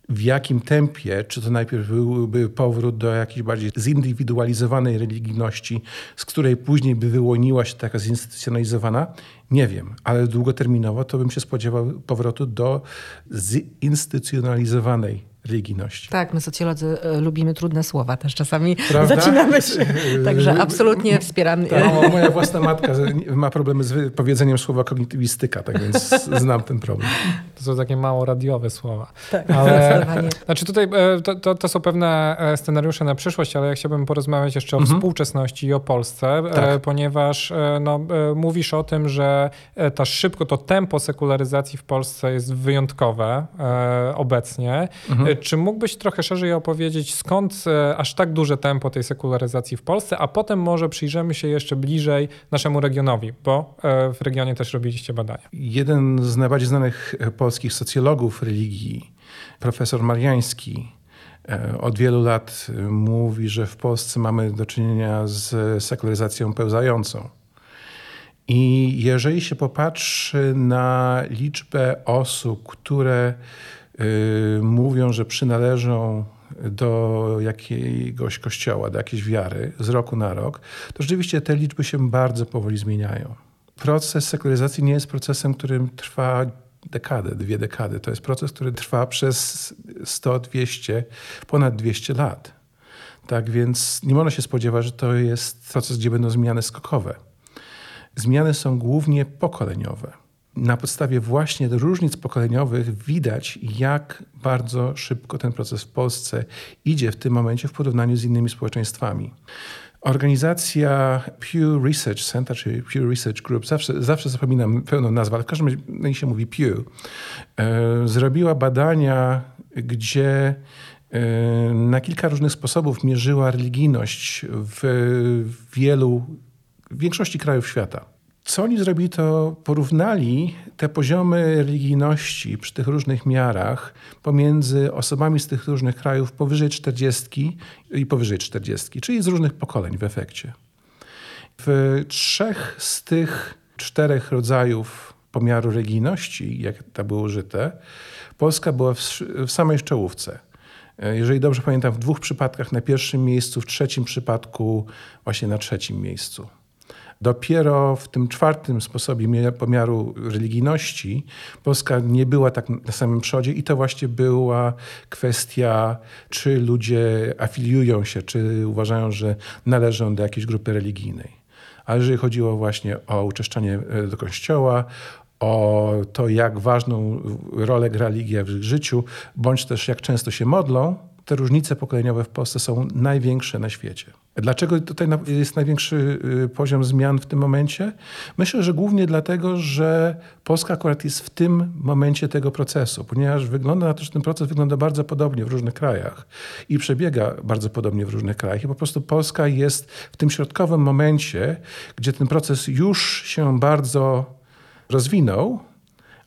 w jakim tempie, czy to najpierw byłby powrót do jakiejś bardziej zindywidualizowanej religijności, z której później by wyłoniła się taka zinstytucjonalizowana, nie wiem, ale długoterminowo to bym się spodziewał powrotu do zinstytucjonalizowanej religijności. Tak, my socjolodzy e, lubimy trudne słowa też czasami Prawda? zacinamy się. Także absolutnie wspieram. Ta, moja własna matka ma problemy z powiedzeniem słowa kognitywistyka, tak więc znam ten problem. To są takie mało radiowe słowa. Tak, ale, znaczy tutaj e, to, to, to, są pewne e, scenariusze na przyszłość, ale ja chciałbym porozmawiać jeszcze o mhm. współczesności i o Polsce, tak. ponieważ no, mówisz o tym, że ta szybko, to tempo sekularyzacji w Polsce jest wyjątkowe obecnie. Mhm. Czy mógłbyś trochę szerzej opowiedzieć, skąd e, aż tak duże tempo tej sekularyzacji w Polsce, a potem może przyjrzymy się jeszcze bliżej naszemu regionowi, bo e, w regionie też robiliście badania. Jeden z najbardziej znanych e, polskich socjologów religii, profesor Mariański, od wielu lat mówi, że w Polsce mamy do czynienia z sekularyzacją pełzającą. I jeżeli się popatrzy na liczbę osób, które Y, mówią, że przynależą do jakiegoś kościoła, do jakiejś wiary z roku na rok, to rzeczywiście te liczby się bardzo powoli zmieniają. Proces sekularyzacji nie jest procesem, którym trwa dekadę, dwie dekady. To jest proces, który trwa przez 100, 200, ponad 200 lat. Tak więc nie można się spodziewać, że to jest proces, gdzie będą zmiany skokowe. Zmiany są głównie pokoleniowe na podstawie właśnie różnic pokoleniowych widać, jak bardzo szybko ten proces w Polsce idzie w tym momencie w porównaniu z innymi społeczeństwami. Organizacja Pew Research Center, czy Pew Research Group, zawsze, zawsze zapominam pełną nazwę, ale w każdym razie się mówi Pew, e, zrobiła badania, gdzie e, na kilka różnych sposobów mierzyła religijność w wielu, w większości krajów świata. Co oni zrobili, to porównali te poziomy religijności przy tych różnych miarach pomiędzy osobami z tych różnych krajów powyżej 40 i powyżej 40, czyli z różnych pokoleń w efekcie. W trzech z tych czterech rodzajów pomiaru religijności, jak to było użyte, Polska była w, w samej czołówce. Jeżeli dobrze pamiętam, w dwóch przypadkach na pierwszym miejscu, w trzecim przypadku właśnie na trzecim miejscu. Dopiero w tym czwartym sposobie pomiaru religijności Polska nie była tak na samym przodzie i to właśnie była kwestia, czy ludzie afiliują się, czy uważają, że należą do jakiejś grupy religijnej. Ale jeżeli chodziło właśnie o uczeszczanie e, do kościoła, o to, jak ważną rolę gra religia w ich życiu, bądź też jak często się modlą, te różnice pokoleniowe w Polsce są największe na świecie. Dlaczego tutaj jest największy y, poziom zmian w tym momencie? Myślę, że głównie dlatego, że Polska akurat jest w tym momencie tego procesu, ponieważ wygląda na to, że ten proces wygląda bardzo podobnie w różnych krajach i przebiega bardzo podobnie w różnych krajach. I po prostu Polska jest w tym środkowym momencie, gdzie ten proces już się bardzo rozwinął,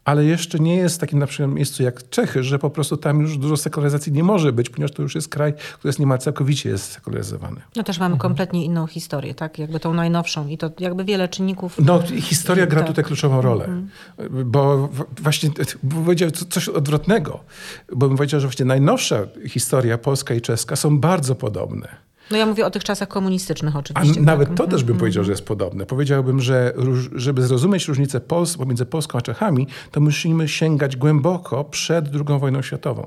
ale jeszcze nie jest w takim na przykład miejscu jak Czechy, że po prostu tam już dużo sekularyzacji nie może być, ponieważ to już jest kraj, który jest niemal całkowicie jest sekularyzowany. No też mamy mhm. kompletnie inną historię, tak? Jakby tą najnowszą i to jakby wiele czynników. No historia gra tak. tutaj kluczową rolę, mhm. bo właśnie bym powiedział coś odwrotnego, bo bym powiedział, że właśnie najnowsza historia polska i czeska są bardzo podobne. No ja mówię o tych czasach komunistycznych oczywiście. A tak. nawet to też bym mhm. powiedział, że jest podobne. Powiedziałbym, że żeby zrozumieć różnicę Pols pomiędzy Polską a Czechami, to musimy sięgać głęboko przed II wojną światową.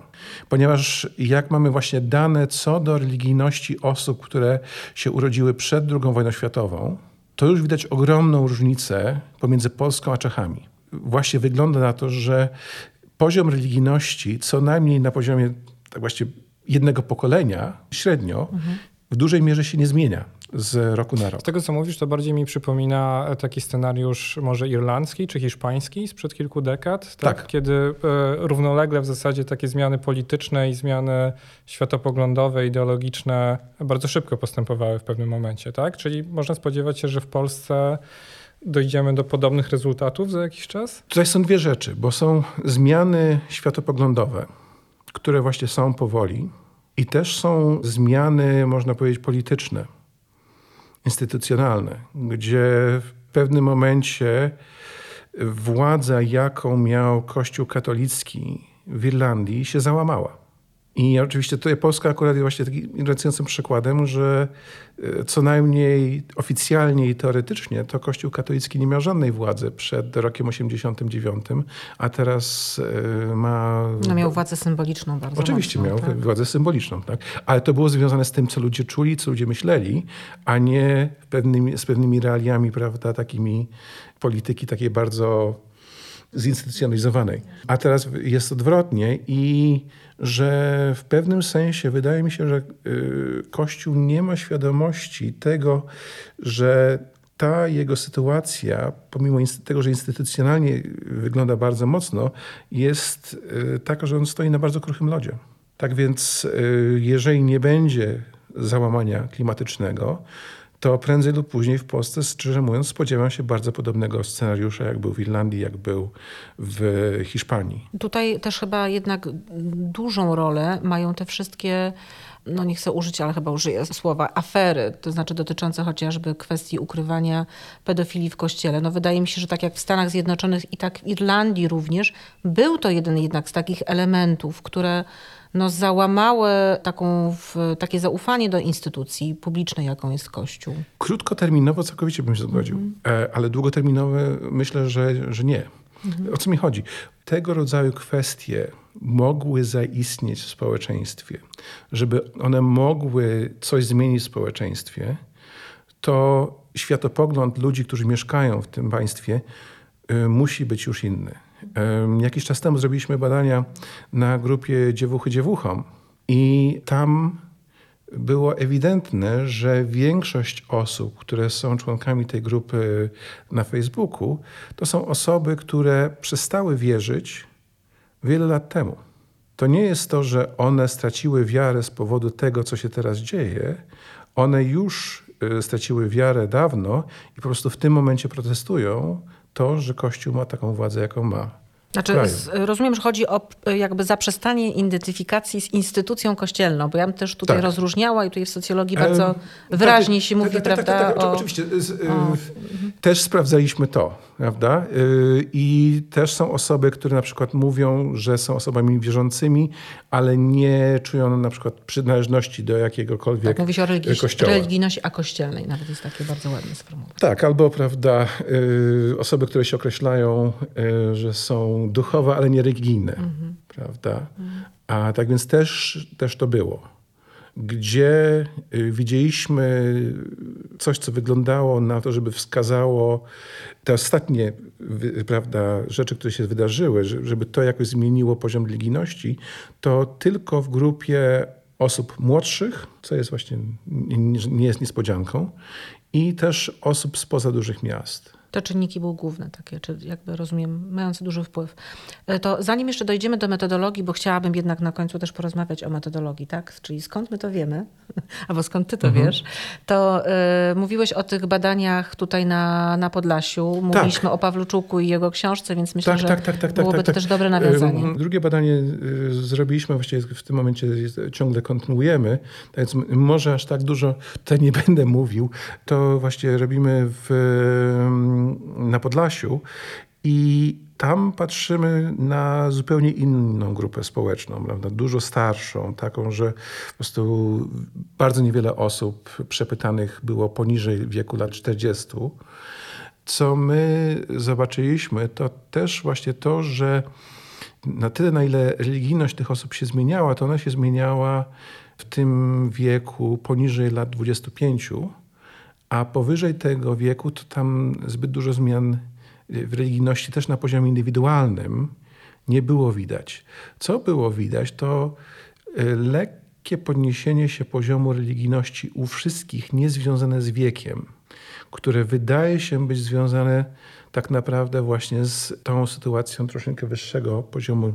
Ponieważ jak mamy właśnie dane co do religijności osób, które się urodziły przed II wojną światową, to już widać ogromną różnicę pomiędzy Polską a Czechami. Właśnie wygląda na to, że poziom religijności co najmniej na poziomie tak właściwie jednego pokolenia średnio mhm w dużej mierze się nie zmienia z roku na rok. Z tego, co mówisz, to bardziej mi przypomina taki scenariusz może irlandzki czy hiszpański sprzed kilku dekad, tak? tak. kiedy e, równolegle w zasadzie takie zmiany polityczne i zmiany światopoglądowe, ideologiczne bardzo szybko postępowały w pewnym momencie, tak? Czyli można spodziewać się, że w Polsce dojdziemy do podobnych rezultatów za jakiś czas? Tutaj są dwie rzeczy, bo są zmiany światopoglądowe, które właśnie są powoli, i też są zmiany, można powiedzieć, polityczne, instytucjonalne, gdzie w pewnym momencie władza, jaką miał Kościół katolicki w Irlandii, się załamała. I oczywiście tutaj Polska akurat jest właśnie takim interesującym przykładem, że e, co najmniej oficjalnie i teoretycznie to Kościół katolicki nie miał żadnej władzy przed rokiem 89, a teraz e, ma... No miał władzę symboliczną bardzo Oczywiście mocno, miał tak? władzę symboliczną, tak? Ale to było związane z tym, co ludzie czuli, co ludzie myśleli, a nie pewnymi, z pewnymi realiami, prawda, takimi polityki takiej bardzo zinstytucjonalizowanej. A teraz jest odwrotnie i że w pewnym sensie wydaje mi się, że y, Kościół nie ma świadomości tego, że ta jego sytuacja, pomimo tego, że instytucjonalnie wygląda bardzo mocno, jest y, taka, że on stoi na bardzo kruchym lodzie. Tak więc, y, jeżeli nie będzie załamania klimatycznego, to prędzej lub później w Polsce, szczerze mówiąc, spodziewam się bardzo podobnego scenariusza, jak był w Irlandii, jak był w Hiszpanii. Tutaj też chyba jednak dużą rolę mają te wszystkie no nie chcę użyć, ale chyba użyję słowa afery, to znaczy dotyczące chociażby kwestii ukrywania pedofilii w kościele. No wydaje mi się, że tak jak w Stanach Zjednoczonych i tak w Irlandii również, był to jeden jednak z takich elementów, które no, załamały taką, takie zaufanie do instytucji publicznej, jaką jest Kościół? Krótkoterminowo całkowicie bym się zgodził, mm. ale długoterminowo myślę, że, że nie. Mm. O co mi chodzi? Tego rodzaju kwestie mogły zaistnieć w społeczeństwie, żeby one mogły coś zmienić w społeczeństwie, to światopogląd ludzi, którzy mieszkają w tym państwie, y, musi być już inny. Jakiś czas temu zrobiliśmy badania na grupie Dziewuchy Dziewuchom i tam było ewidentne, że większość osób, które są członkami tej grupy na Facebooku, to są osoby, które przestały wierzyć wiele lat temu. To nie jest to, że one straciły wiarę z powodu tego, co się teraz dzieje. One już y, straciły wiarę dawno i po prostu w tym momencie protestują, to, że Kościół ma taką władzę, jaką ma. Znaczy, rozumiem, że chodzi o jakby zaprzestanie identyfikacji z instytucją kościelną, bo ja bym też tutaj tak. rozróżniała i tutaj w socjologii bardzo wyraźnie się mówi, prawda? Tak, tak, tak, o... oczywiście. Też sprawdzaliśmy to. Prawda? Y, I też są osoby, które na przykład mówią, że są osobami wierzącymi, ale nie czują na przykład przynależności do jakiegokolwiek Tak, mówi się o religii, kościoła. religijności akościelnej. Nawet jest takie bardzo ładne sformułowanie. Tak, albo prawda, y, osoby, które się określają, y, że są duchowe, ale nie religijne, prawda? A tak więc też, też to było. Gdzie y, widzieliśmy coś, co wyglądało na to, żeby wskazało te ostatnie prawda, rzeczy, które się wydarzyły, że- żeby to jakoś zmieniło poziom religijności, to tylko w grupie osób młodszych, co jest właśnie nie, nie jest niespodzianką, i też osób spoza dużych miast. Te czynniki były główne takie, czy jakby rozumiem, mające duży wpływ. E, To zanim jeszcze dojdziemy do metodologii, bo chciałabym jednak na końcu też porozmawiać o metodologii, tak? Czyli skąd my to wiemy, albo skąd ty to Mhm. wiesz, to e, mówiłeś o tych badaniach tutaj na, na Podlasiu. Mówiliśmy o Pawluczuku i jego książce, więc myślę, Tak, że tak, tak, tak, byłoby tak, to tak. też dobre nawiązanie. Ym, Drugie badanie y, zrobiliśmy, właściwie w tym momencie ciągle kontynuujemy, tak więc może aż tak dużo tutaj nie będę mówił. To właśnie robimy w, na Podlasiu i tam patrzymy na zupełnie inną grupę społeczną, prawda? dużo starszą, taką, że po prostu bardzo niewiele osób przepytanych było poniżej wieku lat 40. Co my zobaczyliśmy, to też właśnie to, że na tyle, na ile religijność tych osób się zmieniała, to ona się zmieniała w tym wieku poniżej lat 25, a powyżej tego wieku to tam zbyt dużo zmian w religijności też na poziomie indywidualnym nie było widać. Co było widać, to y, lekkie podniesienie się poziomu religijności u wszystkich, niezwiązane z wiekiem, które wydaje się być związane tak naprawdę właśnie z tą sytuacją troszeczkę wyższego poziomu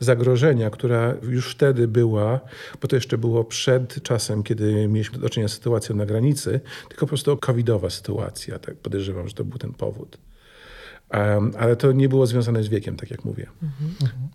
zagrożenia, która już wtedy była, bo to jeszcze było przed czasem, kiedy mieliśmy do czynienia z sytuacją na granicy, tylko po prostu covidowa sytuacja, tak podejrzewam, że to był ten powód. Um, ale to nie było związane z wiekiem, tak jak mówię.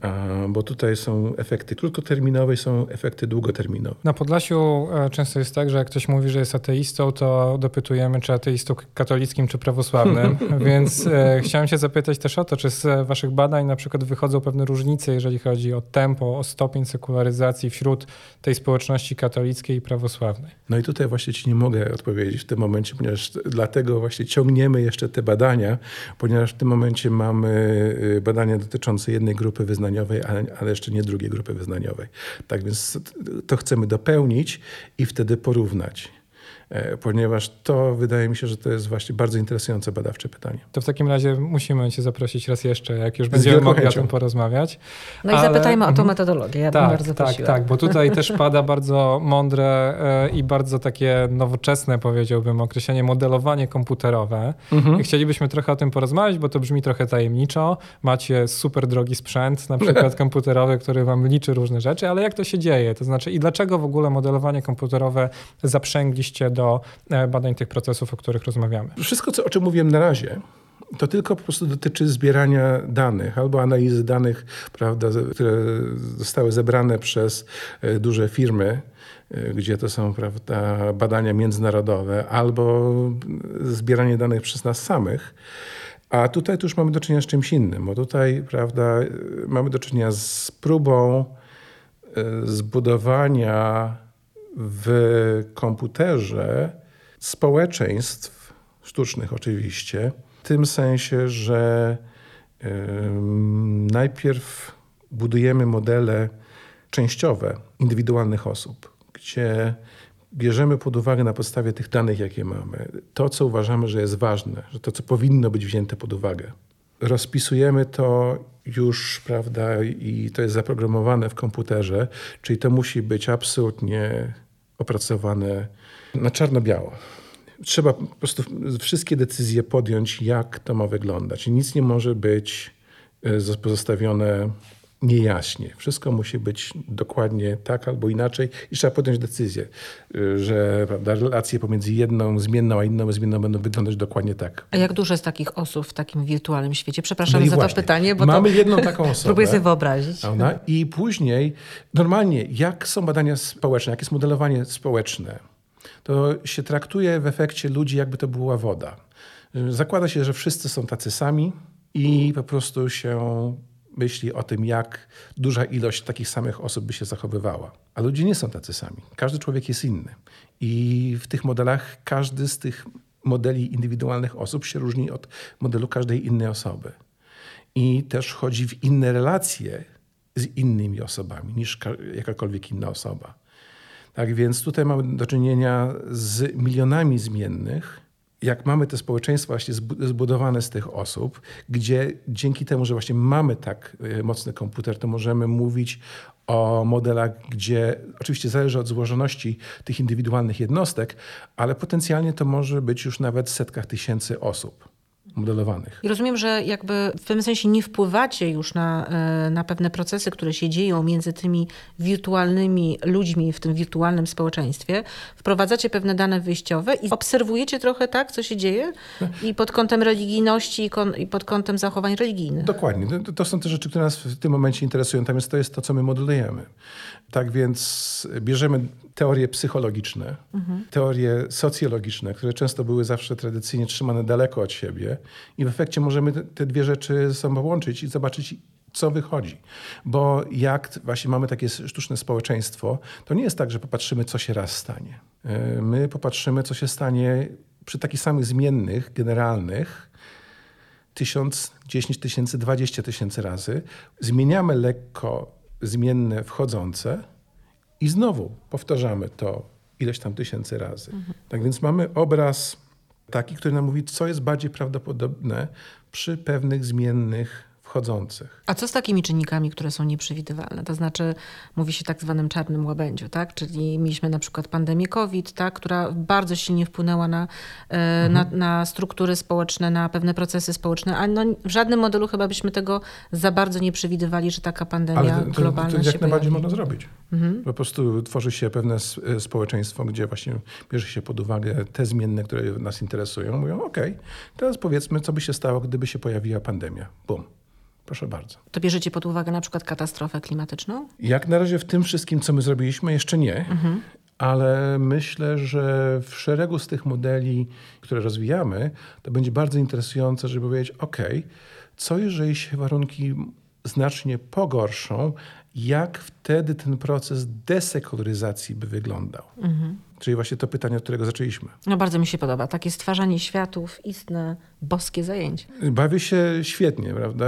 Um, bo tutaj są efekty krótkoterminowe i są efekty długoterminowe. Na Podlasiu e, często jest tak, że jak ktoś mówi, że jest ateistą, to dopytujemy, czy ateistą katolickim, czy prawosławnym. Więc e, chciałem się zapytać też o to, czy z waszych badań na przykład wychodzą pewne różnice, jeżeli chodzi o tempo, o stopień sekularyzacji wśród tej społeczności katolickiej i prawosławnej. No i tutaj właśnie ci nie mogę odpowiedzieć w tym momencie, ponieważ dlatego właśnie ciągniemy jeszcze te badania, ponieważ w tym momencie mamy y, badania dotyczące jednej grupy wyznaniowej, ale, ale jeszcze nie drugiej grupy wyznaniowej. Tak więc to chcemy dopełnić i wtedy porównać. E, Ponieważ to wydaje mi się, że to jest właśnie bardzo interesujące badawcze pytanie. To w takim razie musimy cię zaprosić raz jeszcze, jak już będziemy mogli o tym porozmawiać. No i Ale- zapytajmy o tą Mhm. metodologię. Ja bym Tak, bardzo tak, tak, bo tutaj też pada bardzo mądre e, i bardzo takie nowoczesne, powiedziałbym, określenie modelowanie komputerowe. Mhm. I chcielibyśmy trochę o tym porozmawiać, bo to brzmi trochę tajemniczo. Macie super drogi sprzęt, na przykład komputerowy, który wam liczy różne rzeczy, ale jak to się dzieje? To znaczy, i dlaczego w ogóle modelowanie komputerowe zaprzęgliście do e, badań tych procesów, o których rozmawiamy? Wszystko, co, o czym mówiłem na razie, to tylko po prostu dotyczy zbierania danych albo analizy danych, prawda, które zostały zebrane przez e, duże firmy, e, gdzie to są prawda, badania międzynarodowe, albo zbieranie danych przez nas samych. A tutaj tu już mamy do czynienia z czymś innym, bo tutaj prawda, mamy do czynienia z próbą zbudowania w komputerze społeczeństw sztucznych oczywiście, w tym sensie, że ym, najpierw budujemy modele częściowe indywidualnych osób, gdzie bierzemy pod uwagę na podstawie tych danych, jakie mamy, to, co uważamy, że jest ważne, że to, co powinno być wzięte pod uwagę. Rozpisujemy to już, prawda, i to jest zaprogramowane w komputerze, czyli to musi być absolutnie opracowane na czarno-biało. Trzeba po prostu wszystkie decyzje podjąć, jak to ma wyglądać. Nic nie może być e, pozostawione niejaśnie. Wszystko musi być dokładnie tak albo inaczej i trzeba podjąć decyzję, y, że prawda, relacje pomiędzy jedną zmienną a inną zmienną będą wyglądać dokładnie tak. A jak dużo jest takich osób w takim wirtualnym świecie? Przepraszam No za właśnie. to pytanie, bo Mamy to jedną taką osobę. próbuję sobie wyobrazić. Prawda? I później, normalnie, jak są badania społeczne, jak jest modelowanie społeczne, to się traktuje w efekcie ludzi, jakby to była woda. Zakłada się, że wszyscy są tacy sami i po prostu się myśli o tym, jak duża ilość takich samych osób by się zachowywała. A ludzie nie są tacy sami. Każdy człowiek jest inny. I w tych modelach każdy z tych modeli indywidualnych osób się różni od modelu każdej innej osoby. I też chodzi w inne relacje z innymi osobami niż jakakolwiek inna osoba. Tak więc tutaj mamy do czynienia z milionami zmiennych. Jak mamy te społeczeństwa właśnie zbudowane z tych osób, gdzie dzięki temu, że właśnie mamy tak e, mocny komputer, to możemy mówić o modelach, gdzie oczywiście zależy od złożoności tych indywidualnych jednostek, ale potencjalnie to może być już nawet w setkach tysięcy osób modelowanych. I rozumiem, że jakby w pewnym sensie nie wpływacie już na, e, na pewne procesy, które się dzieją między tymi wirtualnymi ludźmi w tym wirtualnym społeczeństwie. Wprowadzacie pewne dane wyjściowe i obserwujecie trochę tak, co się dzieje i pod kątem religijności i, pod kątem zachowań religijnych. Dokładnie. To, to są te rzeczy, które nas w tym momencie interesują. Jest, to jest to, co my modelujemy. Tak więc bierzemy teorie psychologiczne, mhm. teorie socjologiczne, które często były zawsze tradycyjnie trzymane daleko od siebie i w efekcie możemy te dwie rzeczy ze sobą połączyć i zobaczyć, co wychodzi. Bo jak właśnie mamy takie sztuczne społeczeństwo, to nie jest tak, że popatrzymy, co się raz stanie. E, my popatrzymy, co się stanie przy takich samych zmiennych, generalnych, tysiąc, dziesięć tysięcy, dwadzieścia tysięcy razy. Zmieniamy lekko zmienne wchodzące i znowu powtarzamy to ileś tam tysięcy razy. Mhm. Tak więc mamy obraz taki, który nam mówi, co jest bardziej prawdopodobne przy pewnych zmiennych wchodzących. A co z takimi czynnikami, które są nieprzewidywalne? To znaczy, mówi się tak zwanym czarnym łabędziu, tak? Czyli mieliśmy na przykład pandemię COVID, tak? która bardzo silnie wpłynęła na, e, mhm. na, na, struktury społeczne, na pewne procesy społeczne, a no, w żadnym modelu chyba byśmy tego za bardzo nie przewidywali, że taka pandemia Ale to, globalna to, to jak najbardziej można zrobić. Mhm. Po prostu tworzy się pewne e, społeczeństwo, gdzie właśnie bierze się pod uwagę te zmienne, które nas interesują. Mówią, ok, teraz powiedzmy, co by się stało, gdyby się pojawiła pandemia. Bum. Proszę bardzo. To bierzecie pod uwagę na przykład katastrofę klimatyczną? Jak na razie w tym wszystkim, co my zrobiliśmy, jeszcze nie. Mhm. Ale myślę, że w szeregu z tych modeli, które rozwijamy, to będzie bardzo interesujące, żeby powiedzieć: OK, co jeżeli się warunki znacznie pogorszą, jak wtedy ten proces desekularyzacji by wyglądał? Mhm. Czyli właśnie to pytanie, od którego zaczęliśmy. No bardzo mi się podoba. Takie stwarzanie światów, istne boskie zajęcie. Bawię się świetnie, prawda?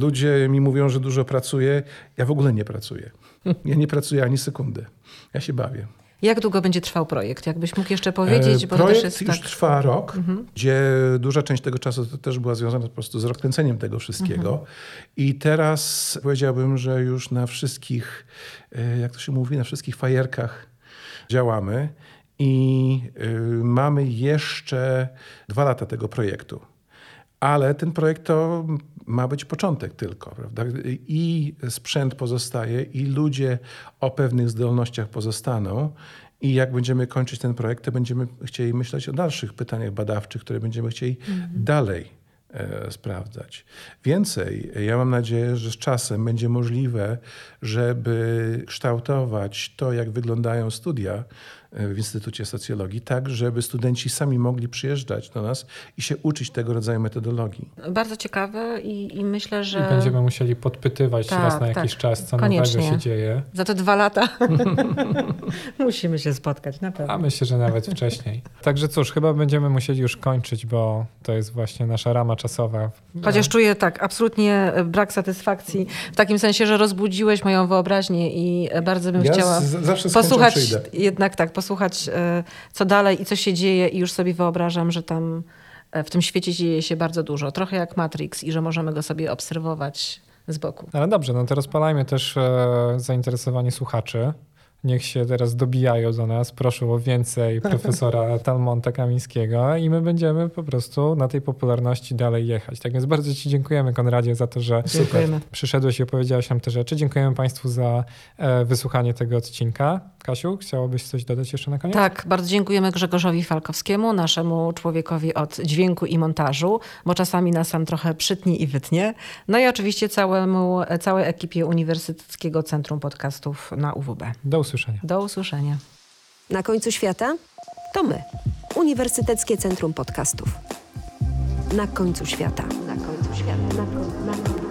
Ludzie mi mówią, że dużo pracuję. Ja w ogóle nie pracuję. Ja nie pracuję ani sekundy. Ja się bawię. Jak długo będzie trwał projekt? Jakbyś mógł jeszcze powiedzieć? Bo projekt już tak... trwa rok, mhm. gdzie duża część tego czasu to też była związana po prostu z rozkręceniem tego wszystkiego. Mhm. I teraz powiedziałbym, że już na wszystkich, e, jak to się mówi, na wszystkich fajerkach działamy i y, mamy jeszcze dwa lata tego projektu. Ale ten projekt to ma być początek tylko, prawda? I sprzęt pozostaje, i ludzie o pewnych zdolnościach pozostaną. I jak będziemy kończyć ten projekt, to będziemy chcieli myśleć o dalszych pytaniach badawczych, które będziemy chcieli mhm. dalej sprawdzać. Więcej, ja mam nadzieję, że z czasem będzie możliwe, żeby kształtować to, jak wyglądają studia w Instytucie Socjologii, tak żeby studenci sami mogli przyjeżdżać do nas i się uczyć tego rodzaju metodologii. Bardzo ciekawe i, i myślę, że... I będziemy musieli podpytywać tak, raz na tak, jakiś czas, co koniecznie. nowego się dzieje. Za te dwa lata musimy się spotkać, na pewno. A myślę, że nawet wcześniej. Także cóż, chyba będziemy musieli już kończyć, bo to jest właśnie nasza rama czasowa. Chociaż czuję tak, absolutnie brak satysfakcji w takim sensie, że rozbudziłeś moją wyobraźnię i bardzo bym ja chciała z, posłuchać jednak tak, posłuchać, e, co dalej i co się dzieje, i już sobie wyobrażam, że tam e, w tym świecie dzieje się bardzo dużo. Trochę jak Matrix, i że możemy go sobie obserwować z boku. Ale dobrze, no to rozpalajmy też e, zainteresowanie słuchaczy niech się teraz dobijają do nas, proszę o więcej profesora Talmonta Kamińskiego i my będziemy po prostu na tej popularności dalej jechać. Tak więc bardzo Ci dziękujemy, Konradzie, za to, że Dziękujemy. przyszedłeś i opowiedziałeś nam te rzeczy. Dziękujemy Państwu za e, wysłuchanie tego odcinka. Kasiu, chciałabyś coś dodać jeszcze na koniec? Tak, bardzo dziękujemy Grzegorzowi Falkowskiemu, naszemu człowiekowi od dźwięku i montażu, bo czasami nas tam trochę przytnie i wytnie. No i oczywiście całemu, całej ekipie Uniwersyteckiego Centrum Podcastów na UWB. Do usłyszenia. Do usłyszenia. Na końcu świata to my, Uniwersyteckie Centrum Podcastów. na końcu świata. Na końcu świata. Na końcu, na końcu.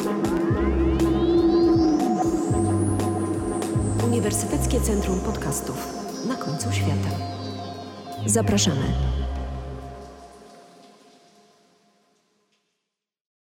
Uniwersyteckie Centrum Podcastów na końcu świata. Zapraszamy